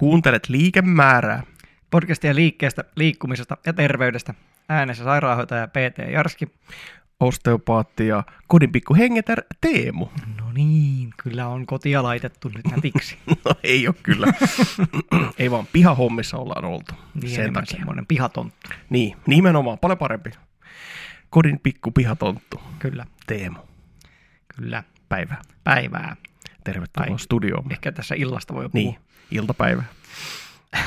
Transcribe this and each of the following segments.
Kuuntelet liikemäärää. Podcastia liikkeestä, liikkumisesta ja terveydestä. Äänessä sairaanhoitaja PT Jarski. Osteopaatti ja kodin pikku hengetär Teemu. No niin, kyllä on kotia laitettu nyt nätiksi. No ei ole kyllä. ei vaan pihahommissa ollaan oltu. Niin sen takia. semmoinen pihatonttu. Niin, nimenomaan. Paljon parempi. Kodin pikku pihatonttu. Kyllä, Teemu. kyllä. Päivää. Päivää. Tervetuloa Tai- studioomme. Ehkä tässä illasta voi puhua. Iltapäivä.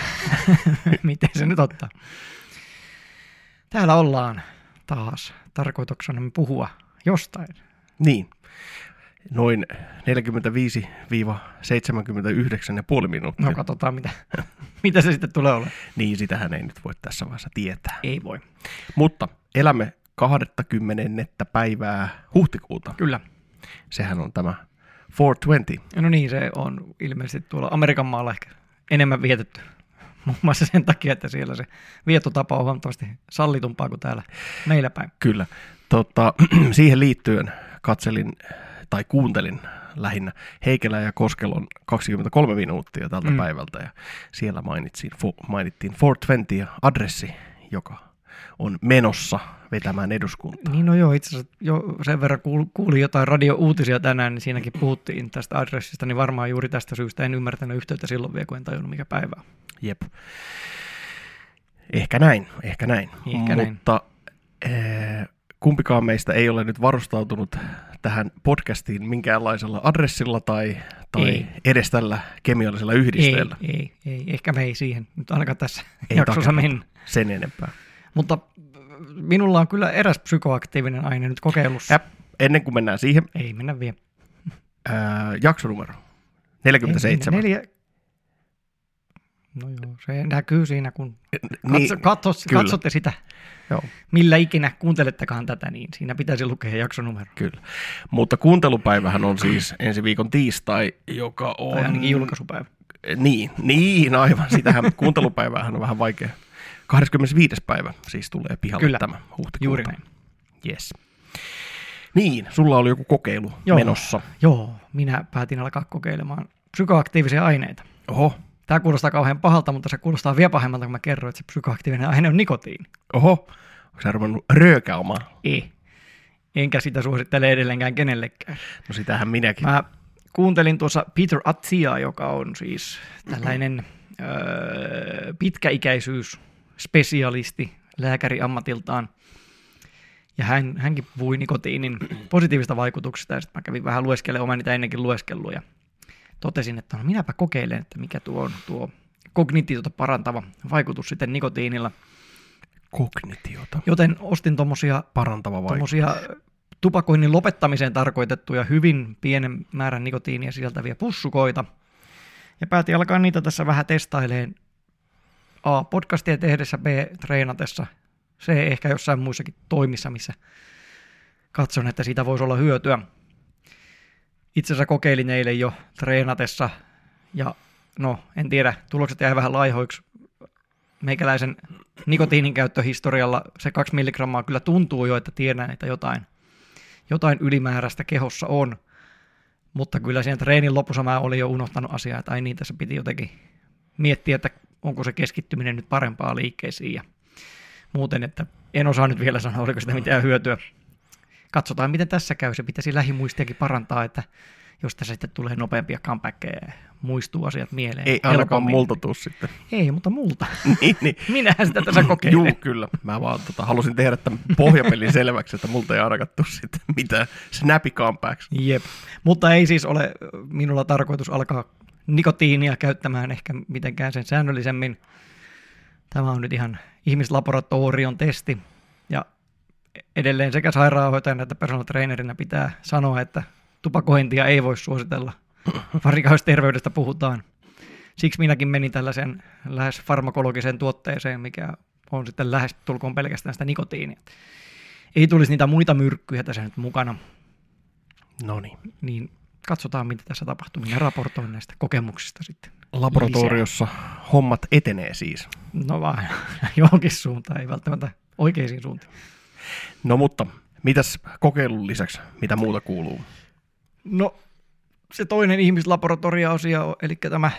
Miten se nyt ottaa? Täällä ollaan taas tarkoituksena puhua jostain. Niin. Noin 45-79,5 minuuttia. No katsotaan, mitä, mitä se sitten tulee olemaan. Niin, sitähän ei nyt voi tässä vaiheessa tietää. Ei voi. Mutta elämme 20. päivää huhtikuuta. Kyllä. Sehän on tämä 420. No niin, se on ilmeisesti tuolla Amerikan maalla ehkä enemmän vietetty. Muun muassa sen takia, että siellä se viettotapa on huomattavasti sallitumpaa kuin täällä meillä päin. Kyllä. Tota, siihen liittyen katselin tai kuuntelin lähinnä Heikelä ja Koskelon 23 minuuttia tältä Mm. päivältä ja siellä mainitsin, mainittiin 420 ja adressi, joka on menossa vetämään eduskuntaa. Niin no joo, itse asiassa jo sen verran kuul- kuulin jotain radio-uutisia tänään, niin siinäkin puhuttiin tästä adressista, niin varmaan juuri tästä syystä en ymmärtänyt yhteyttä silloin vielä, kun en tajunnut mikä päivä on. Jep. Ehkä näin, ehkä näin. Ehkä näin. Mutta eh, kumpikaan meistä ei ole nyt varustautunut tähän podcastiin minkäänlaisella adressilla tai, tai Ei. edes tällä kemiallisella yhdisteellä. Ei, ei, ei, ehkä me ei siihen nyt ainakaan tässä Ei jaksossa mennä. Sen enempää. Mutta äh, minulla on kyllä eräs psykoaktiivinen aine nyt kokeilussa. Äp, ennen kuin mennään siihen, Ei mennä vielä. ää, jaksonumero 47. Ei, Neljä... No joo, se näkyy siinä, kun Niin, katso, katso, kyllä. katsotte sitä, joo, millä ikinä kuuntelettekaan tätä, niin siinä pitäisi lukea jaksonumero. kyllä. Mutta kuuntelupäivähän on siis ensi viikon tiistai, joka on... Tai ainakin julkaisupäivä. Niin, niin aivan. Sitähän kuuntelupäiväähän on vähän vaikea. 25. päivä siis tulee pihalle Kyllä. tämä huhtikuuta. Juuri näin. Yes. Niin, sulla oli joku kokeilu Joo. Menossa. Joo, minä päätin alkaa kokeilemaan psykoaktiivisia aineita. Oho, Tämä kuulostaa kauhean pahalta, mutta se kuulostaa vielä pahemmalta, kun mä kerroin, että se psykoaktiivinen aine on nikotiini. oho. Onko sä ruvennut röökäomaan? Ei. Enkä sitä suosittele edelleenkään kenellekään. No sitähän minäkin. Mä kuuntelin tuossa Peter Attia, joka on siis tällainen öö, pitkäikäisyysspesialisti lääkäri ammatiltaan. Ja hän, hänkin puhui nikotiinin positiivista vaikutuksista, ja sitten mä kävin vähän lueskelemaan, olen niitä ennenkin lueskellut, ja totesin, että no minäpä kokeilen, että mikä tuo on tuo kognitiota parantava vaikutus sitten nikotiinilla. Kognitiota. Joten ostin tommosia Parantava vaikutus. tuommoisia tupakoinnin lopettamiseen tarkoitettuja hyvin pienen määrän nikotiinia sisältäviä pussukoita. Ja päätin alkaa niitä tässä vähän testaileen A. Podcastia tehdessä, B. Treenatessa, C. Ehkä jossain muissakin toimissa, missä katson, että siitä voisi olla hyötyä. Itse asiassa kokeilin eilen jo treenatessa ja no, en tiedä, tulokset jäi vähän laihoiksi. Meikäläisen nikotiinin käyttöhistorialla se 2 milligrammaa kyllä tuntuu jo, että tiedän, että jotain, jotain ylimääräistä kehossa on. Mutta kyllä siinä treenin lopussa mä olin jo unohtanut asiaa, että ai niin, tässä piti jotenkin miettiä, että onko se keskittyminen nyt parempaa liikkeisiin ja muuten, että en osaa nyt vielä sanoa, oliko sitä mitään hyötyä. Katsotaan, miten tässä käy. Se pitäisi lähimuistiakin parantaa, että jos tässä sitten tulee nopeampia comebackkejä ja muistuu asiat mieleen. Ei ainakaan multa tuu sitten. Ei, mutta multa. niin, niin. Minähän sitä tässä kokeilen. Juu, kyllä. Mä vaan tota, halusin tehdä tämän pohjapelin selväksi, että multa ei ainakaan tuu sitten mitään snappy comebacks. Jep. Mutta ei siis ole minulla tarkoitus alkaa nikotiinia käyttämään ehkä mitenkään sen säännöllisemmin. Tämä on nyt ihan ihmislaboratorion testi. Ja edelleen sekä sairaanhoitajana että personal trainerina pitää sanoa, että tupakointia ei voi suositella, varsinkaan jos terveydestä puhutaan. Siksi minäkin menin tällaisen lähes farmakologiseen tuotteeseen, mikä on sitten lähes tulkoon pelkästään sitä nikotiinia. Ei tulisi niitä muita myrkkyjä tässä nyt mukana, No niin. niin katsotaan, mitä tässä tapahtuu. Minä raportoin näistä kokemuksista sitten. Laboratoriossa hommat etenee siis. No vaan johonkin suuntaan, ei välttämättä oikeisiin suuntiin. No mutta, mitäs kokeilun lisäksi, mitä muuta kuuluu? No se toinen ihmislaboratorio-osio, eli tämä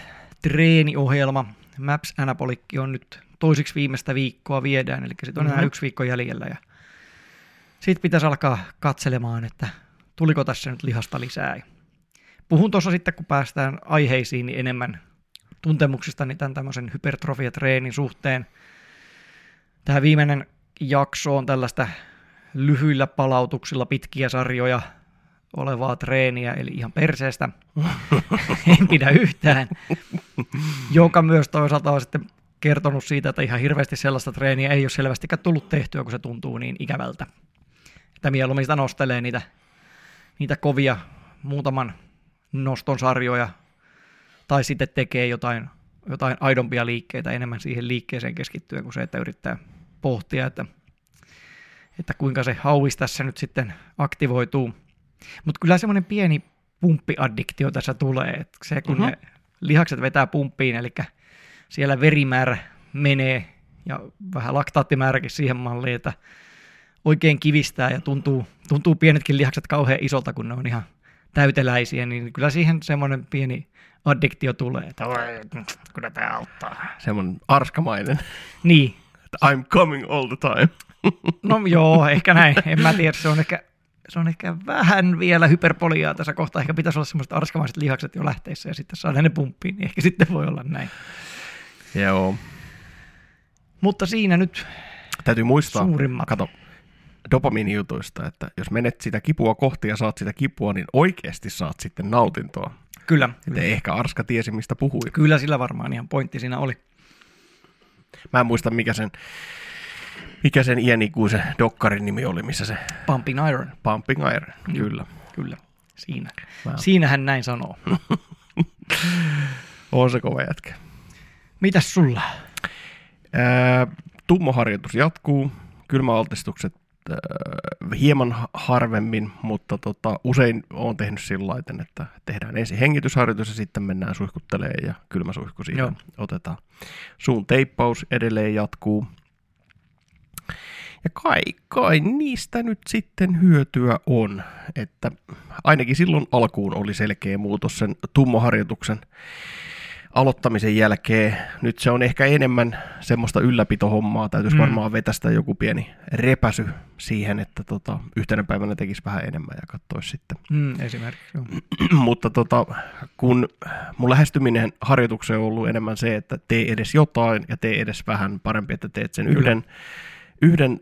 treeniohjelma. Maps Anapolikki on nyt toisiksi viimeistä viikkoa viedään, eli sitten on mm-hmm. enää Mhm. yksi viikko jäljellä. Ja sitten pitäisi alkaa katselemaan, että tuliko tässä nyt lihasta lisää. Puhun tuossa sitten, kun päästään aiheisiin, niin enemmän tuntemuksistani tämän tämmöisen hypertrofiatreenin suhteen. Tämä viimeinen jakso on tällaista lyhyillä palautuksilla pitkiä sarjoja olevaa treeniä, eli ihan perseestä. en pidä yhtään. Joka myös toisaalta on sitten kertonut siitä, että ihan hirveästi sellaista treeniä ei ole selvästikään tullut tehtyä, kun se tuntuu niin ikävältä. Että mieluummin sitä nostelee niitä, niitä kovia muutaman noston sarjoja, tai sitten tekee jotain, jotain aidompia liikkeitä enemmän siihen liikkeeseen keskittyen, kuin se, että yrittää pohtia, että, että kuinka se hauis tässä nyt sitten aktivoituu. Mutta kyllä semmoinen pieni pumppiaddiktio tässä tulee, että se kun Mhm. ne lihakset vetää pumppiin, eli siellä verimäärä menee ja vähän laktaattimääräkin siihen malliin, että oikein kivistää ja tuntuu, tuntuu pienetkin lihakset kauhean isolta, kun ne on ihan täyteläisiä, niin kyllä siihen semmoinen pieni addiktio tulee, että "Oi, kyllä tämä auttaa. Semmoinen arskamainen, Niin, I'm coming all the time. no joo, ehkä näin, en mä tiedä, se on ehkä, se on ehkä vähän vielä hyperpoliaa tässä kohtaa, ehkä pitäisi olla semmoiset arskamaiset lihakset jo lähteessä ja sitten saada ne pumppiin, niin ehkä sitten voi olla näin. Joo. Mutta siinä nyt Täytyy muistaa, suurimmat. kato, dopamiinijutuista, että jos menet sitä kipua kohti ja saat sitä kipua, niin oikeasti saat sitten nautintoa. Kyllä, Että ehkä Arska tiesi, mistä puhui. kyllä sillä varmaan ihan pointti siinä oli. Mä en muista, mikä sen, mikä sen iänikuisen dokkarin nimi oli, missä se Pumping Iron, Pumping Iron, Mm. kyllä. kyllä, siinä. Mä- Siinä hän näin sanoo. On se kova jätkä. Mitäs sulla? Ää, tummoharjoitus jatkuu, kylmäaltistukset hieman ha- harvemmin, mutta tota, usein olen tehnyt sillä että tehdään ensin hengitysharjoitus ja sitten mennään suihkuttelee ja kylmäsuihku siinä Joo. otetaan. Suun teippaus edelleen jatkuu. Ja kai, kai niistä nyt sitten hyötyä on, että ainakin silloin alkuun oli selkeä muutos sen tummoharjoituksen aloittamisen jälkeen. Nyt se on ehkä enemmän semmoista ylläpitohommaa. Täytyisi Mm. varmaan vetästä joku pieni repäsy siihen, että tota, yhtenä päivänä tekisi vähän enemmän ja katsoisi sitten. Mm, esimerkiksi. Joo. Mutta tota, kun mun lähestyminen harjoitukseen on ollut enemmän se, että tee edes jotain ja tee edes vähän parempi, että teet sen Kyllä. yhden, yhden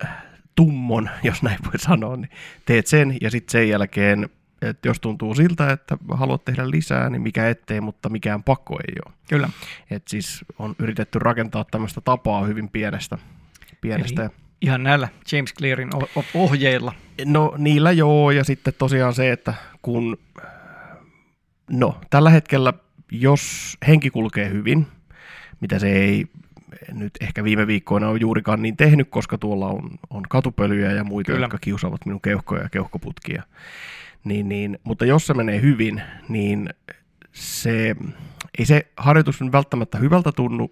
tummon, jos näin voi sanoa, niin teet sen ja sitten sen jälkeen, että jos tuntuu siltä, että haluat tehdä lisää, niin mikä ettei, mutta mikään pakko ei ole. Kyllä. Et siis on yritetty rakentaa tämmöistä tapaa hyvin pienestä. pienestä. Ihan näillä James Clearin ohjeilla. No niillä joo, ja sitten tosiaan se, että kun, no tällä hetkellä, jos henki kulkee hyvin, mitä se ei nyt ehkä viime viikkoina ole juurikaan niin tehnyt, koska tuolla on, on katupölyjä ja muita. Kyllä. jotka kiusaavat minun keuhkoja ja keuhkoputkia. Niin, niin, mutta jos se menee hyvin, niin se, ei se harjoitus välttämättä hyvältä tunnu,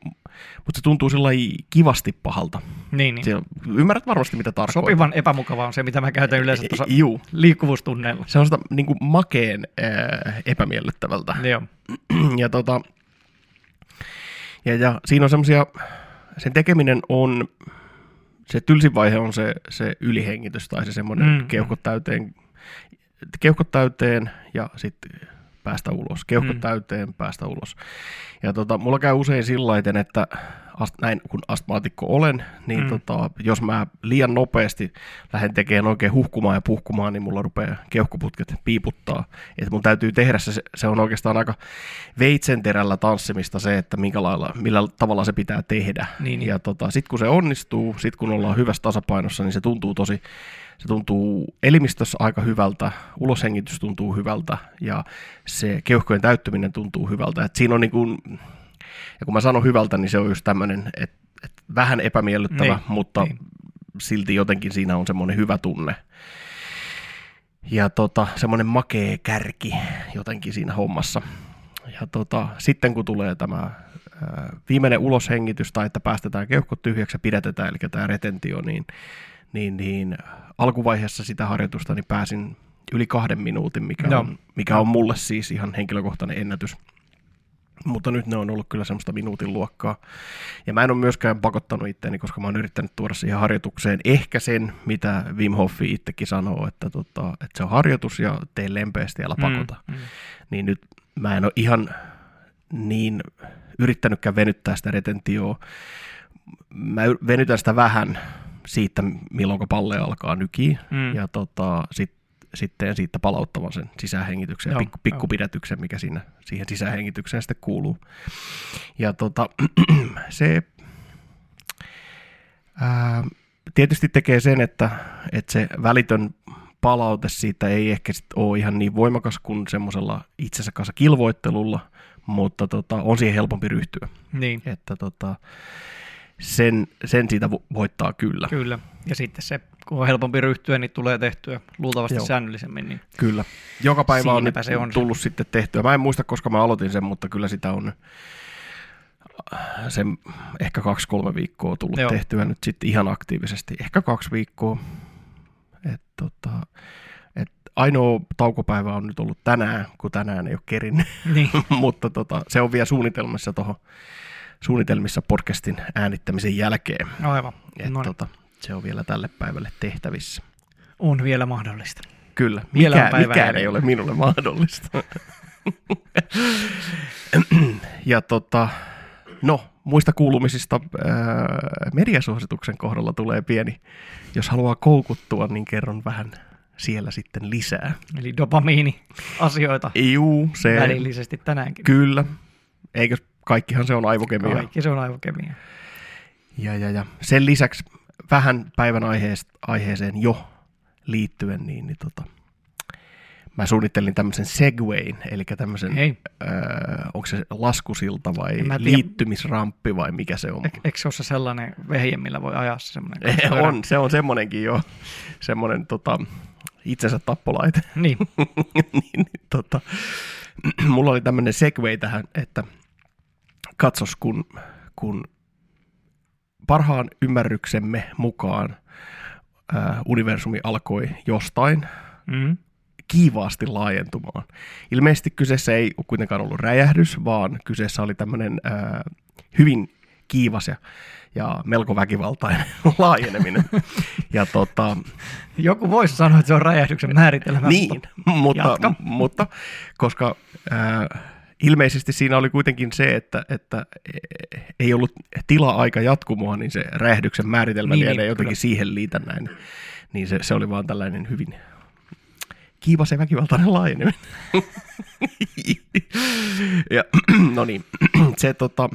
mutta se tuntuu sillä kivasti pahalta. Niin, niin. Se, ymmärrät varmasti, mitä tarkoitan. Sopivan epämukava on se, mitä mä käytän yleensä tuossa Juu, liikkuvuustunneilla. se on sitä niin kuin makeen äh, epämiellyttävältä. Joo. Ja, tota, ja, ja siinä on semmoisia, sen tekeminen on, se tylsin vaihe on se, se ylihengitys tai se semmoinen Mm, mm, keuhkot täyteen, keuhkot täyteen ja sitten päästä ulos. Keuhkot Mm. täyteen, päästä ulos. Ja tota, mulla käy usein sillä että ast, näin kun astmaatikko olen, niin Mm. tota, jos mä liian nopeasti lähden tekemään oikein huhkumaan ja puhkumaan, niin mulla rupeaa keuhkoputket piiputtaa. Että mun täytyy tehdä se, se on oikeastaan aika veitsenterällä tanssimista se, että minkä lailla, millä tavalla se pitää tehdä. Niin, niin. Ja tota, sitten kun se onnistuu, sitten kun ollaan hyvässä tasapainossa, niin se tuntuu tosi, se tuntuu elimistössä aika hyvältä, uloshengitys tuntuu hyvältä ja se keuhkojen täyttyminen tuntuu hyvältä. Et siinä on niin kuin, ja kun mä sanon hyvältä, niin se on just tämmöinen, että, että vähän epämiellyttävä, Niin, mutta niin. silti jotenkin siinä on semmoinen hyvä tunne. Ja tota, semmoinen makee kärki jotenkin siinä hommassa. Ja tota, sitten kun tulee tämä viimeinen uloshengitys tai että päästetään keuhkot tyhjäksi ja pidätetään, eli tämä retentio, niin, niin, niin alkuvaiheessa sitä harjoitusta niin pääsin yli kahden minuutin, mikä Joo. on, mikä on mulle siis ihan henkilökohtainen ennätys. mutta nyt ne on ollut kyllä semmoista minuutin luokkaa. Ja mä en ole myöskään pakottanut itseäni, koska mä oon yrittänyt tuoda siihen harjoitukseen ehkä sen, mitä Wim Hofi itsekin sanoo, että, tota, että se on harjoitus ja tee lempeästi, älä pakota. Mm, mm. Niin nyt mä en ole ihan niin yrittänytkään venyttää sitä retentioa. Mä venytän sitä vähän siitä, milloin palle alkaa nykiä, mm. ja tota, sit, sitten siitä palauttavan sen sisähengityksen pikku, pikkupidätyksen, mikä siinä, siihen sisähengitykseen sitten kuuluu. Ja tota, se ää, tietysti tekee sen, että, että se välitön palaute siitä ei ehkä sit ole ihan niin voimakas kuin semmoisella itsensä kanssa kilvoittelulla, mutta tota, on siihen helpompi ryhtyä. Niin. Että tota, sen, sen siitä voittaa kyllä. Kyllä, ja sitten se, kun on helpompi ryhtyä, niin tulee tehtyä luultavasti Joo. säännöllisemmin. Niin kyllä. Joka päivä on se on tullut se. sitten tehtyä. Mä en muista, koska mä aloitin sen, mutta kyllä sitä on sen ehkä kaksi-kolme viikkoa tullut Joo. tehtyä nyt sitten ihan aktiivisesti. Ehkä kaksi viikkoa. Et tota, et ainoa taukopäivä on nyt ollut tänään, kun tänään ei ole kerin. Niin. mutta tota, se on vielä suunnitelmassa tuohon suunnitelmissa podcastin äänittämisen jälkeen. Aivan. Et, no. tota, se on vielä tälle päivälle tehtävissä. On vielä mahdollista. Kyllä, Mikä, mikään ei ole minulle mahdollista. ja tota, no, muista kuulumisista ää, mediasuosituksen kohdalla tulee pieni. Jos haluaa koukuttua, niin kerron vähän siellä sitten lisää. Eli dopamiini-asioita Juu, se... välillisesti tänäänkin. Kyllä. Eikö kaikkihan se on aivokemia. Kaikki se on aivokemia. Ja, ja, ja. Sen lisäksi vähän päivän aiheeseen jo liittyen, niin, niin tota, mä suunnittelin tämmöisen segwayn, eli tämmöisen, öö, onko se laskusilta vai liittymisramppi vai mikä se on? Eikö se ole se sellainen vehje, millä voi ajaa se semmoinen? on, se on semmoinenkin jo, semmoinen tota, itsensä tappolaite. Niin. niin, niin tota, mulla oli tämmöinen segway tähän, että – katsos, kun, kun parhaan ymmärryksemme mukaan ää, universumi alkoi jostain mm. kiivaasti laajentumaan. Ilmeisesti kyseessä ei kuitenkaan ollut räjähdys, vaan kyseessä oli tämmöinen ää, hyvin kiivas ja, ja melko väkivaltainen laajeneminen. ja tota, Joku voisi sanoa, että se on räjähdyksen määritelmä. Niin, mutta, mutta koska... Ää, ilmeisesti siinä oli kuitenkin se, että, että ei ollut tila-aika jatkumoa, niin se räjähdyksen määritelmä niin, lienee niin, jotenkin kyllä. siihen liitännäinen. Niin se, se oli vaan tällainen hyvin kiivas ja väkivaltainen laajeneminen. ja, no niin, se tota,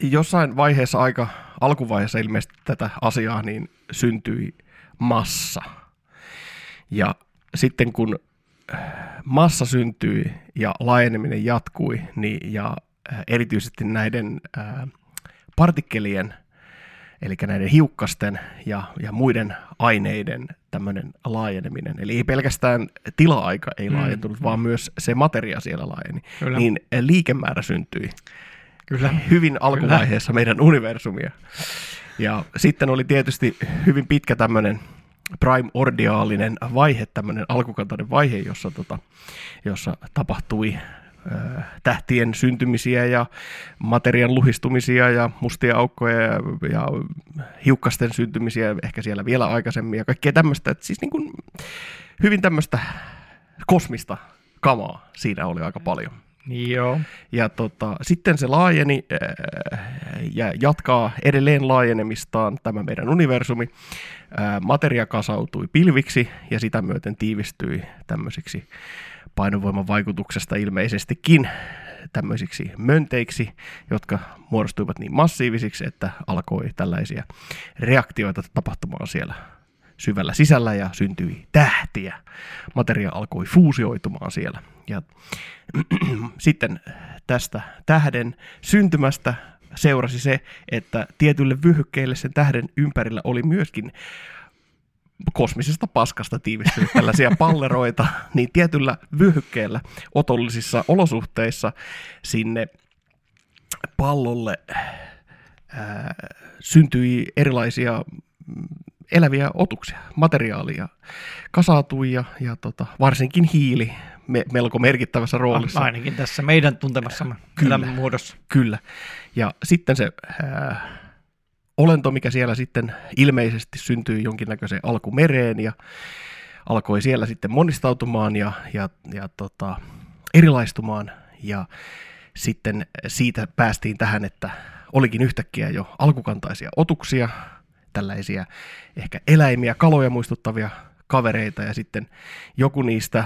jossain vaiheessa aika alkuvaiheessa ilmeisesti tätä asiaa, niin syntyi massa. Ja sitten kun massa syntyi ja laajeneminen jatkui, niin, ja erityisesti näiden ää, partikkelien, eli näiden hiukkasten ja, ja muiden aineiden tämmöinen laajeneminen. Eli ei pelkästään tila-aika ei mm. laajentunut, vaan myös se materia siellä laajeni. Kyllä. Niin liikemäärä syntyi Kyllä. hyvin alkuvaiheessa Kyllä. meidän universumia. Ja sitten oli tietysti hyvin pitkä tämmöinen primordiaalinen vaihe, tämmöinen alkukantainen vaihe, jossa, tota, jossa tapahtui tähtien syntymisiä ja materian luhistumisia ja mustia aukkoja ja, ja hiukkasten syntymisiä ehkä siellä vielä aikaisemmin ja kaikkea tämmöistä. Että siis niin kuin hyvin tämmöistä kosmista kamaa siinä oli aika paljon. Joo. Ja tota, sitten se laajeni äh, ja jatkaa edelleen laajenemistaan tämä meidän universumi. Äh, materia kasautui pilviksi ja sitä myöten tiivistyi tämmöisiksi painovoiman vaikutuksesta ilmeisestikin tämmöisiksi mönteiksi, jotka muodostuivat niin massiivisiksi, että alkoi tällaisia reaktioita tapahtumaan siellä syvällä sisällä ja syntyi tähtiä. Materia alkoi fuusioitumaan siellä. Ja sitten tästä tähden syntymästä seurasi se, että tietylle vyöhykkeelle sen tähden ympärillä oli myöskin kosmisesta paskasta tiivistynyt tällaisia palleroita, niin tietyllä vyöhykkeellä otollisissa olosuhteissa sinne pallolle ää, syntyi erilaisia eläviä otuksia, materiaalia kasautui ja, ja tota, varsinkin hiili me, melko merkittävässä roolissa. Ainakin tässä meidän tuntemassamme Kyllä. muodossa. Kyllä. Ja sitten se äh, olento, mikä siellä sitten ilmeisesti syntyi jonkinnäköiseen alkumereen ja alkoi siellä sitten monistautumaan ja, ja, ja tota, erilaistumaan. Ja sitten siitä päästiin tähän, että olikin yhtäkkiä jo alkukantaisia otuksia, tällaisia ehkä eläimiä, kaloja muistuttavia kavereita ja sitten joku niistä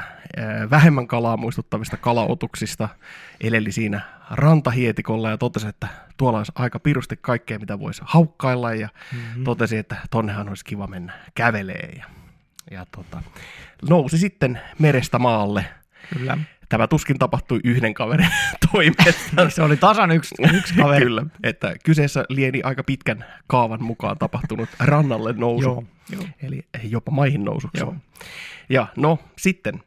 vähemmän kalaa muistuttavista kalaotuksista eleli siinä rantahietikolla ja totesi, että tuolla olisi aika pirusti kaikkea, mitä voisi haukkailla ja mm-hmm. totesi, että tonnehan olisi kiva mennä kävelee ja, ja tota, nousi sitten merestä maalle. Kyllä. Tämä tuskin tapahtui yhden kaverin toimesta. Se oli tasan yksi, yksi kaveri. Kyllä, että kyseessä lieni aika pitkän kaavan mukaan tapahtunut rannalle nousu. Joo, joo. Eli jopa maihin nousuksi. Joo. Ja no sitten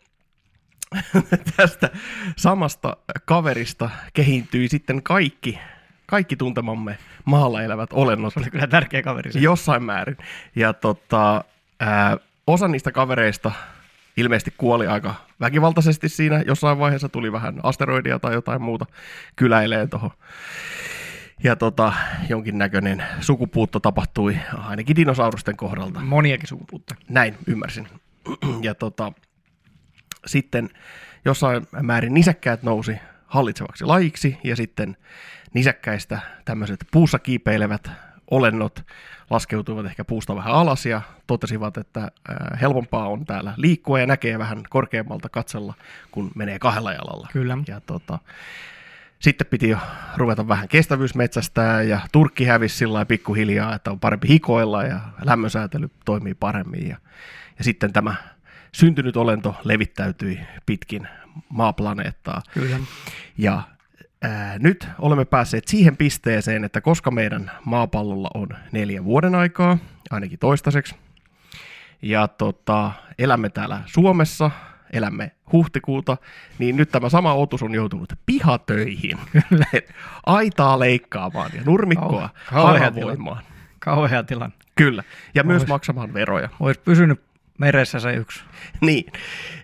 tästä samasta kaverista kehintyi sitten kaikki, kaikki tuntemamme maalla elävät olennot Se oli kyllä tärkeä kaveri. Se. jossain määrin. Ja tota, ää, osa niistä kavereista ilmeisesti kuoli aika väkivaltaisesti siinä. Jossain vaiheessa tuli vähän asteroidia tai jotain muuta kyläileen tuohon. Ja tota, jonkinnäköinen sukupuutto tapahtui ainakin dinosaurusten kohdalta. Moniakin sukupuutteja. Näin ymmärsin. Ja tota, sitten jossain määrin nisäkkäät nousi hallitsevaksi lajiksi ja sitten nisäkkäistä tämmöiset puussa kiipeilevät olennot laskeutuivat ehkä puusta vähän alas ja totesivat, että helpompaa on täällä liikkua ja näkee vähän korkeammalta katsella, kun menee kahdella jalalla. Kyllä. Ja tota, sitten piti jo ruveta vähän kestävyysmetsästää ja turkki hävisi sillä pikkuhiljaa, että on parempi hikoilla ja lämmönsäätely toimii paremmin. Ja, ja sitten tämä syntynyt olento levittäytyi pitkin maaplaneettaa. Kyllä. Ja ää, nyt olemme päässeet siihen pisteeseen, että koska meidän maapallolla on neljä vuoden aikaa, ainakin toistaiseksi, ja tota, elämme täällä Suomessa, elämme huhtikuuta, niin nyt tämä sama otus on joutunut pihatöihin. Aitaa leikkaamaan ja nurmikkoa Kau- kauhea tilanne. Kyllä, ja myös Ois. maksamaan veroja. Olisi pysynyt meressä se yksi. Niin,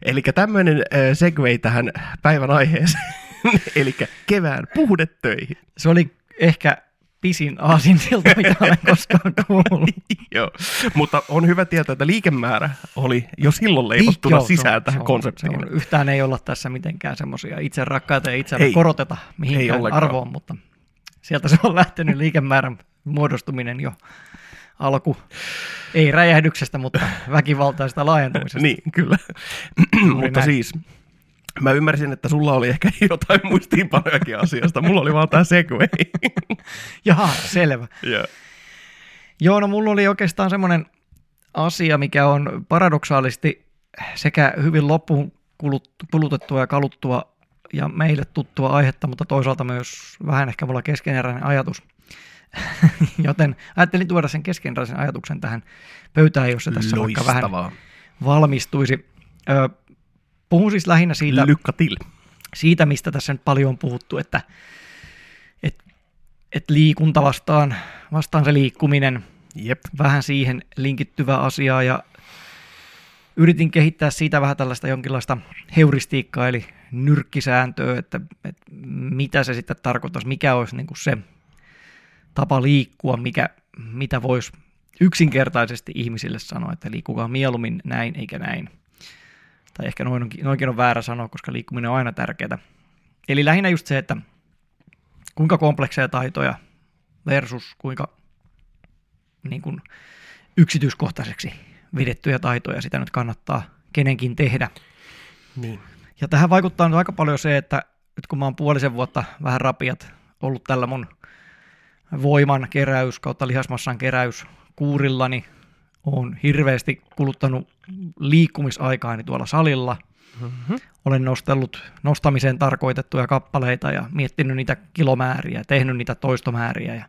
eli tämmöinen segway tähän päivän aiheeseen, eli kevään puhdetöihin. Se oli ehkä pisin aasinsilta, mitä olen koskaan kuullut. Joo, mutta on hyvä tietää, että liikemäärä oli jo silloin leivottuna Joo, se on- sisään tähän on- konseptiin. se on- Yhtään ei olla tässä mitenkään semmoisia itse rakkaita ja itse Ei. koroteta Ei mihinkään ollenkaan. arvoon, mutta sieltä se on lähtenyt liikemäärän muodostuminen jo alku, ei räjähdyksestä, mutta väkivaltaista laajentumisesta. Niin, kyllä. mutta näin. siis, mä ymmärsin, että sulla oli ehkä jotain muistiinpanojakin asiasta. Mulla oli vaan tämä segway. Jaha, selvä. Joo. Joo, no mulla oli oikeastaan semmoinen asia, mikä on paradoksaalisesti sekä hyvin loppuun kulut- kulutettua ja kaluttua ja meille tuttua aihetta, mutta toisaalta myös vähän ehkä mulla keskeneräinen ajatus. Joten ajattelin tuoda sen keskeneräisen ajatuksen tähän pöytään, jos se tässä vaikka vähän Loistavaa. valmistuisi. Puhun siis lähinnä siitä, Lykka til. siitä, mistä tässä nyt paljon on puhuttu, että et, et liikunta vastaan, vastaan se liikkuminen, Jep. vähän siihen linkittyvää asiaa ja yritin kehittää siitä vähän tällaista jonkinlaista heuristiikkaa, eli nyrkkisääntöä, että, että mitä se sitten tarkoittaisi, mikä olisi niin kuin se tapa liikkua, mikä, mitä voisi yksinkertaisesti ihmisille sanoa, että liikkukaa mieluummin näin eikä näin. Tai ehkä noin onkin, noinkin on väärä sanoa, koska liikkuminen on aina tärkeää. Eli lähinnä just se, että kuinka komplekseja taitoja versus kuinka niin kuin yksityiskohtaiseksi vedettyjä taitoja sitä nyt kannattaa kenenkin tehdä. Niin. Ja tähän vaikuttaa nyt aika paljon se, että nyt kun mä oon puolisen vuotta vähän rapiat ollut tällä mun voiman keräys kautta lihasmassan keräys kuurillani, oon hirveästi kuluttanut liikkumisaikaani tuolla salilla. Mm-hmm. Olen nostellut nostamiseen tarkoitettuja kappaleita ja miettinyt niitä kilomääriä, tehnyt niitä toistomääriä ja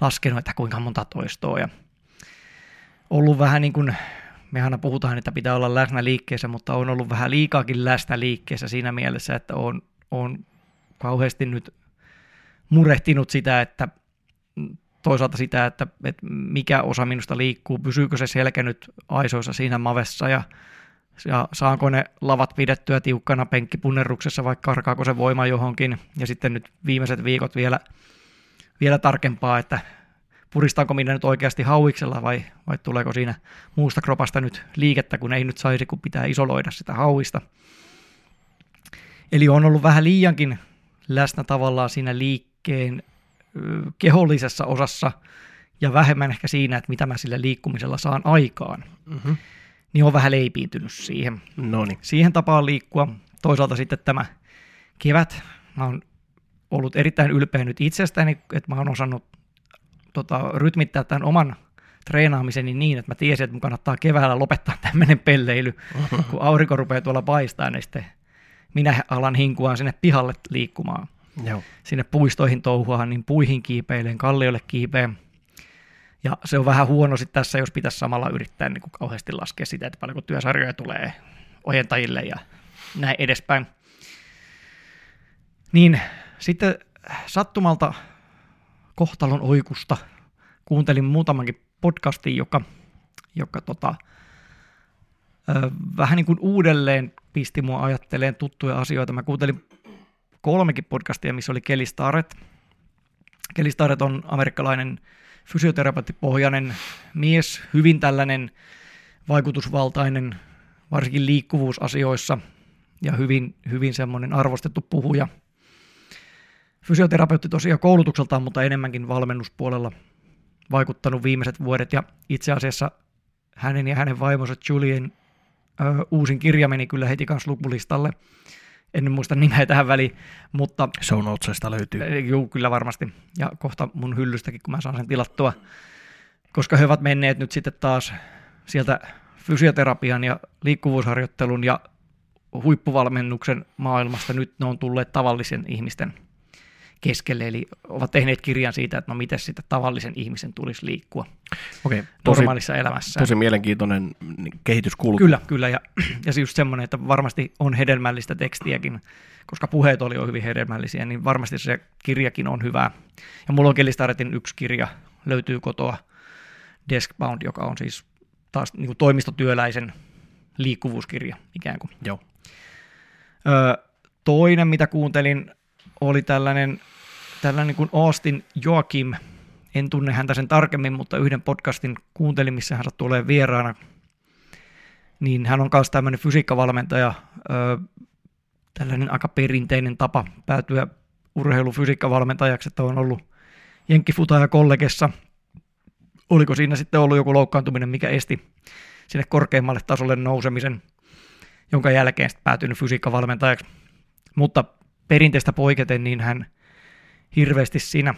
laskenut, että kuinka monta toistoa. Ja ollut vähän niin kuin, me aina puhutaan, että pitää olla läsnä liikkeessä, mutta on ollut vähän liikaakin läsnä liikkeessä siinä mielessä, että on, on kauheasti nyt murehtinut sitä, että toisaalta sitä, että, että mikä osa minusta liikkuu, pysyykö se selkä nyt aisoissa siinä mavessa ja ja saanko ne lavat pidettyä tiukkana penkkipunneruksessa vai karkaako se voima johonkin. Ja sitten nyt viimeiset viikot vielä, vielä tarkempaa, että puristaanko minä nyt oikeasti hauiksella vai, vai tuleeko siinä muusta kropasta nyt liikettä, kun ei nyt saisi, kun pitää isoloida sitä hauista. Eli on ollut vähän liiankin läsnä tavallaan siinä liikkeen kehollisessa osassa ja vähemmän ehkä siinä, että mitä mä sillä liikkumisella saan aikaan. Mm-hmm. Niin on vähän leipiintynyt siihen. Noniin. Siihen tapaan liikkua. Toisaalta sitten tämä kevät. Mä oon ollut erittäin ylpeä nyt itsestäni, että mä oon osannut tota, rytmittää tämän oman treenaamiseni niin, että mä tiesin, että mun kannattaa keväällä lopettaa tämmöinen pelleily, kun aurinko rupeaa tuolla paistaa, niin sitten minä alan hinkuaan sinne pihalle liikkumaan. Joo. Sinne puistoihin touhuaan, niin puihin kiipeilen, kalliolle kiipeen. Ja se on vähän huono sitten tässä, jos pitäisi samalla yrittää niin kuin kauheasti laskea sitä, että paljonko työsarjoja tulee ojentajille ja näin edespäin. Niin sitten sattumalta kohtalon oikusta kuuntelin muutamankin podcastin, joka, joka tota, ö, vähän niin kuin uudelleen pisti mua ajatteleen tuttuja asioita. Mä kuuntelin kolmekin podcastia, missä oli Kelly Starrett. Kelly Starrett on amerikkalainen fysioterapeuttipohjainen mies, hyvin tällainen vaikutusvaltainen, varsinkin liikkuvuusasioissa ja hyvin, hyvin semmoinen arvostettu puhuja. Fysioterapeutti tosiaan koulutukseltaan, mutta enemmänkin valmennuspuolella vaikuttanut viimeiset vuodet ja itse asiassa hänen ja hänen vaimonsa Julien ö, uusin kirja meni kyllä heti kanssa lukulistalle. En muista nimeä tähän väliin, mutta... Show notesista löytyy. Joo, kyllä varmasti. Ja kohta mun hyllystäkin, kun mä saan sen tilattua. Koska he ovat menneet nyt sitten taas sieltä fysioterapian ja liikkuvuusharjoittelun ja huippuvalmennuksen maailmasta. Nyt ne on tulleet tavallisen ihmisten keskelle, eli ovat tehneet kirjan siitä, että no miten sitten tavallisen ihmisen tulisi liikkua Okei, tosi, normaalissa elämässä. tosi mielenkiintoinen kehityskulku. Kyllä, kyllä. Ja, ja se just semmoinen, että varmasti on hedelmällistä tekstiäkin, koska puheet oli jo hyvin hedelmällisiä, niin varmasti se kirjakin on hyvä. Ja mulla on Kelistaretin yksi kirja, löytyy kotoa, Deskbound, joka on siis taas niin kuin toimistotyöläisen liikkuvuuskirja ikään kuin. Joo. Öö, toinen, mitä kuuntelin, oli tällainen, tällainen niin kuin Austin Joakim, en tunne häntä sen tarkemmin, mutta yhden podcastin kuuntelin, missä hän olemaan vieraana, niin hän on myös tämmöinen fysiikkavalmentaja, öö, tällainen aika perinteinen tapa päätyä urheilufysiikkavalmentajaksi, että on ollut jenkkifutaja kollegessa. Oliko siinä sitten ollut joku loukkaantuminen, mikä esti sinne korkeammalle tasolle nousemisen, jonka jälkeen sitten päätynyt fysiikkavalmentajaksi. Mutta perinteistä poiketen, niin hän hirveästi siinä,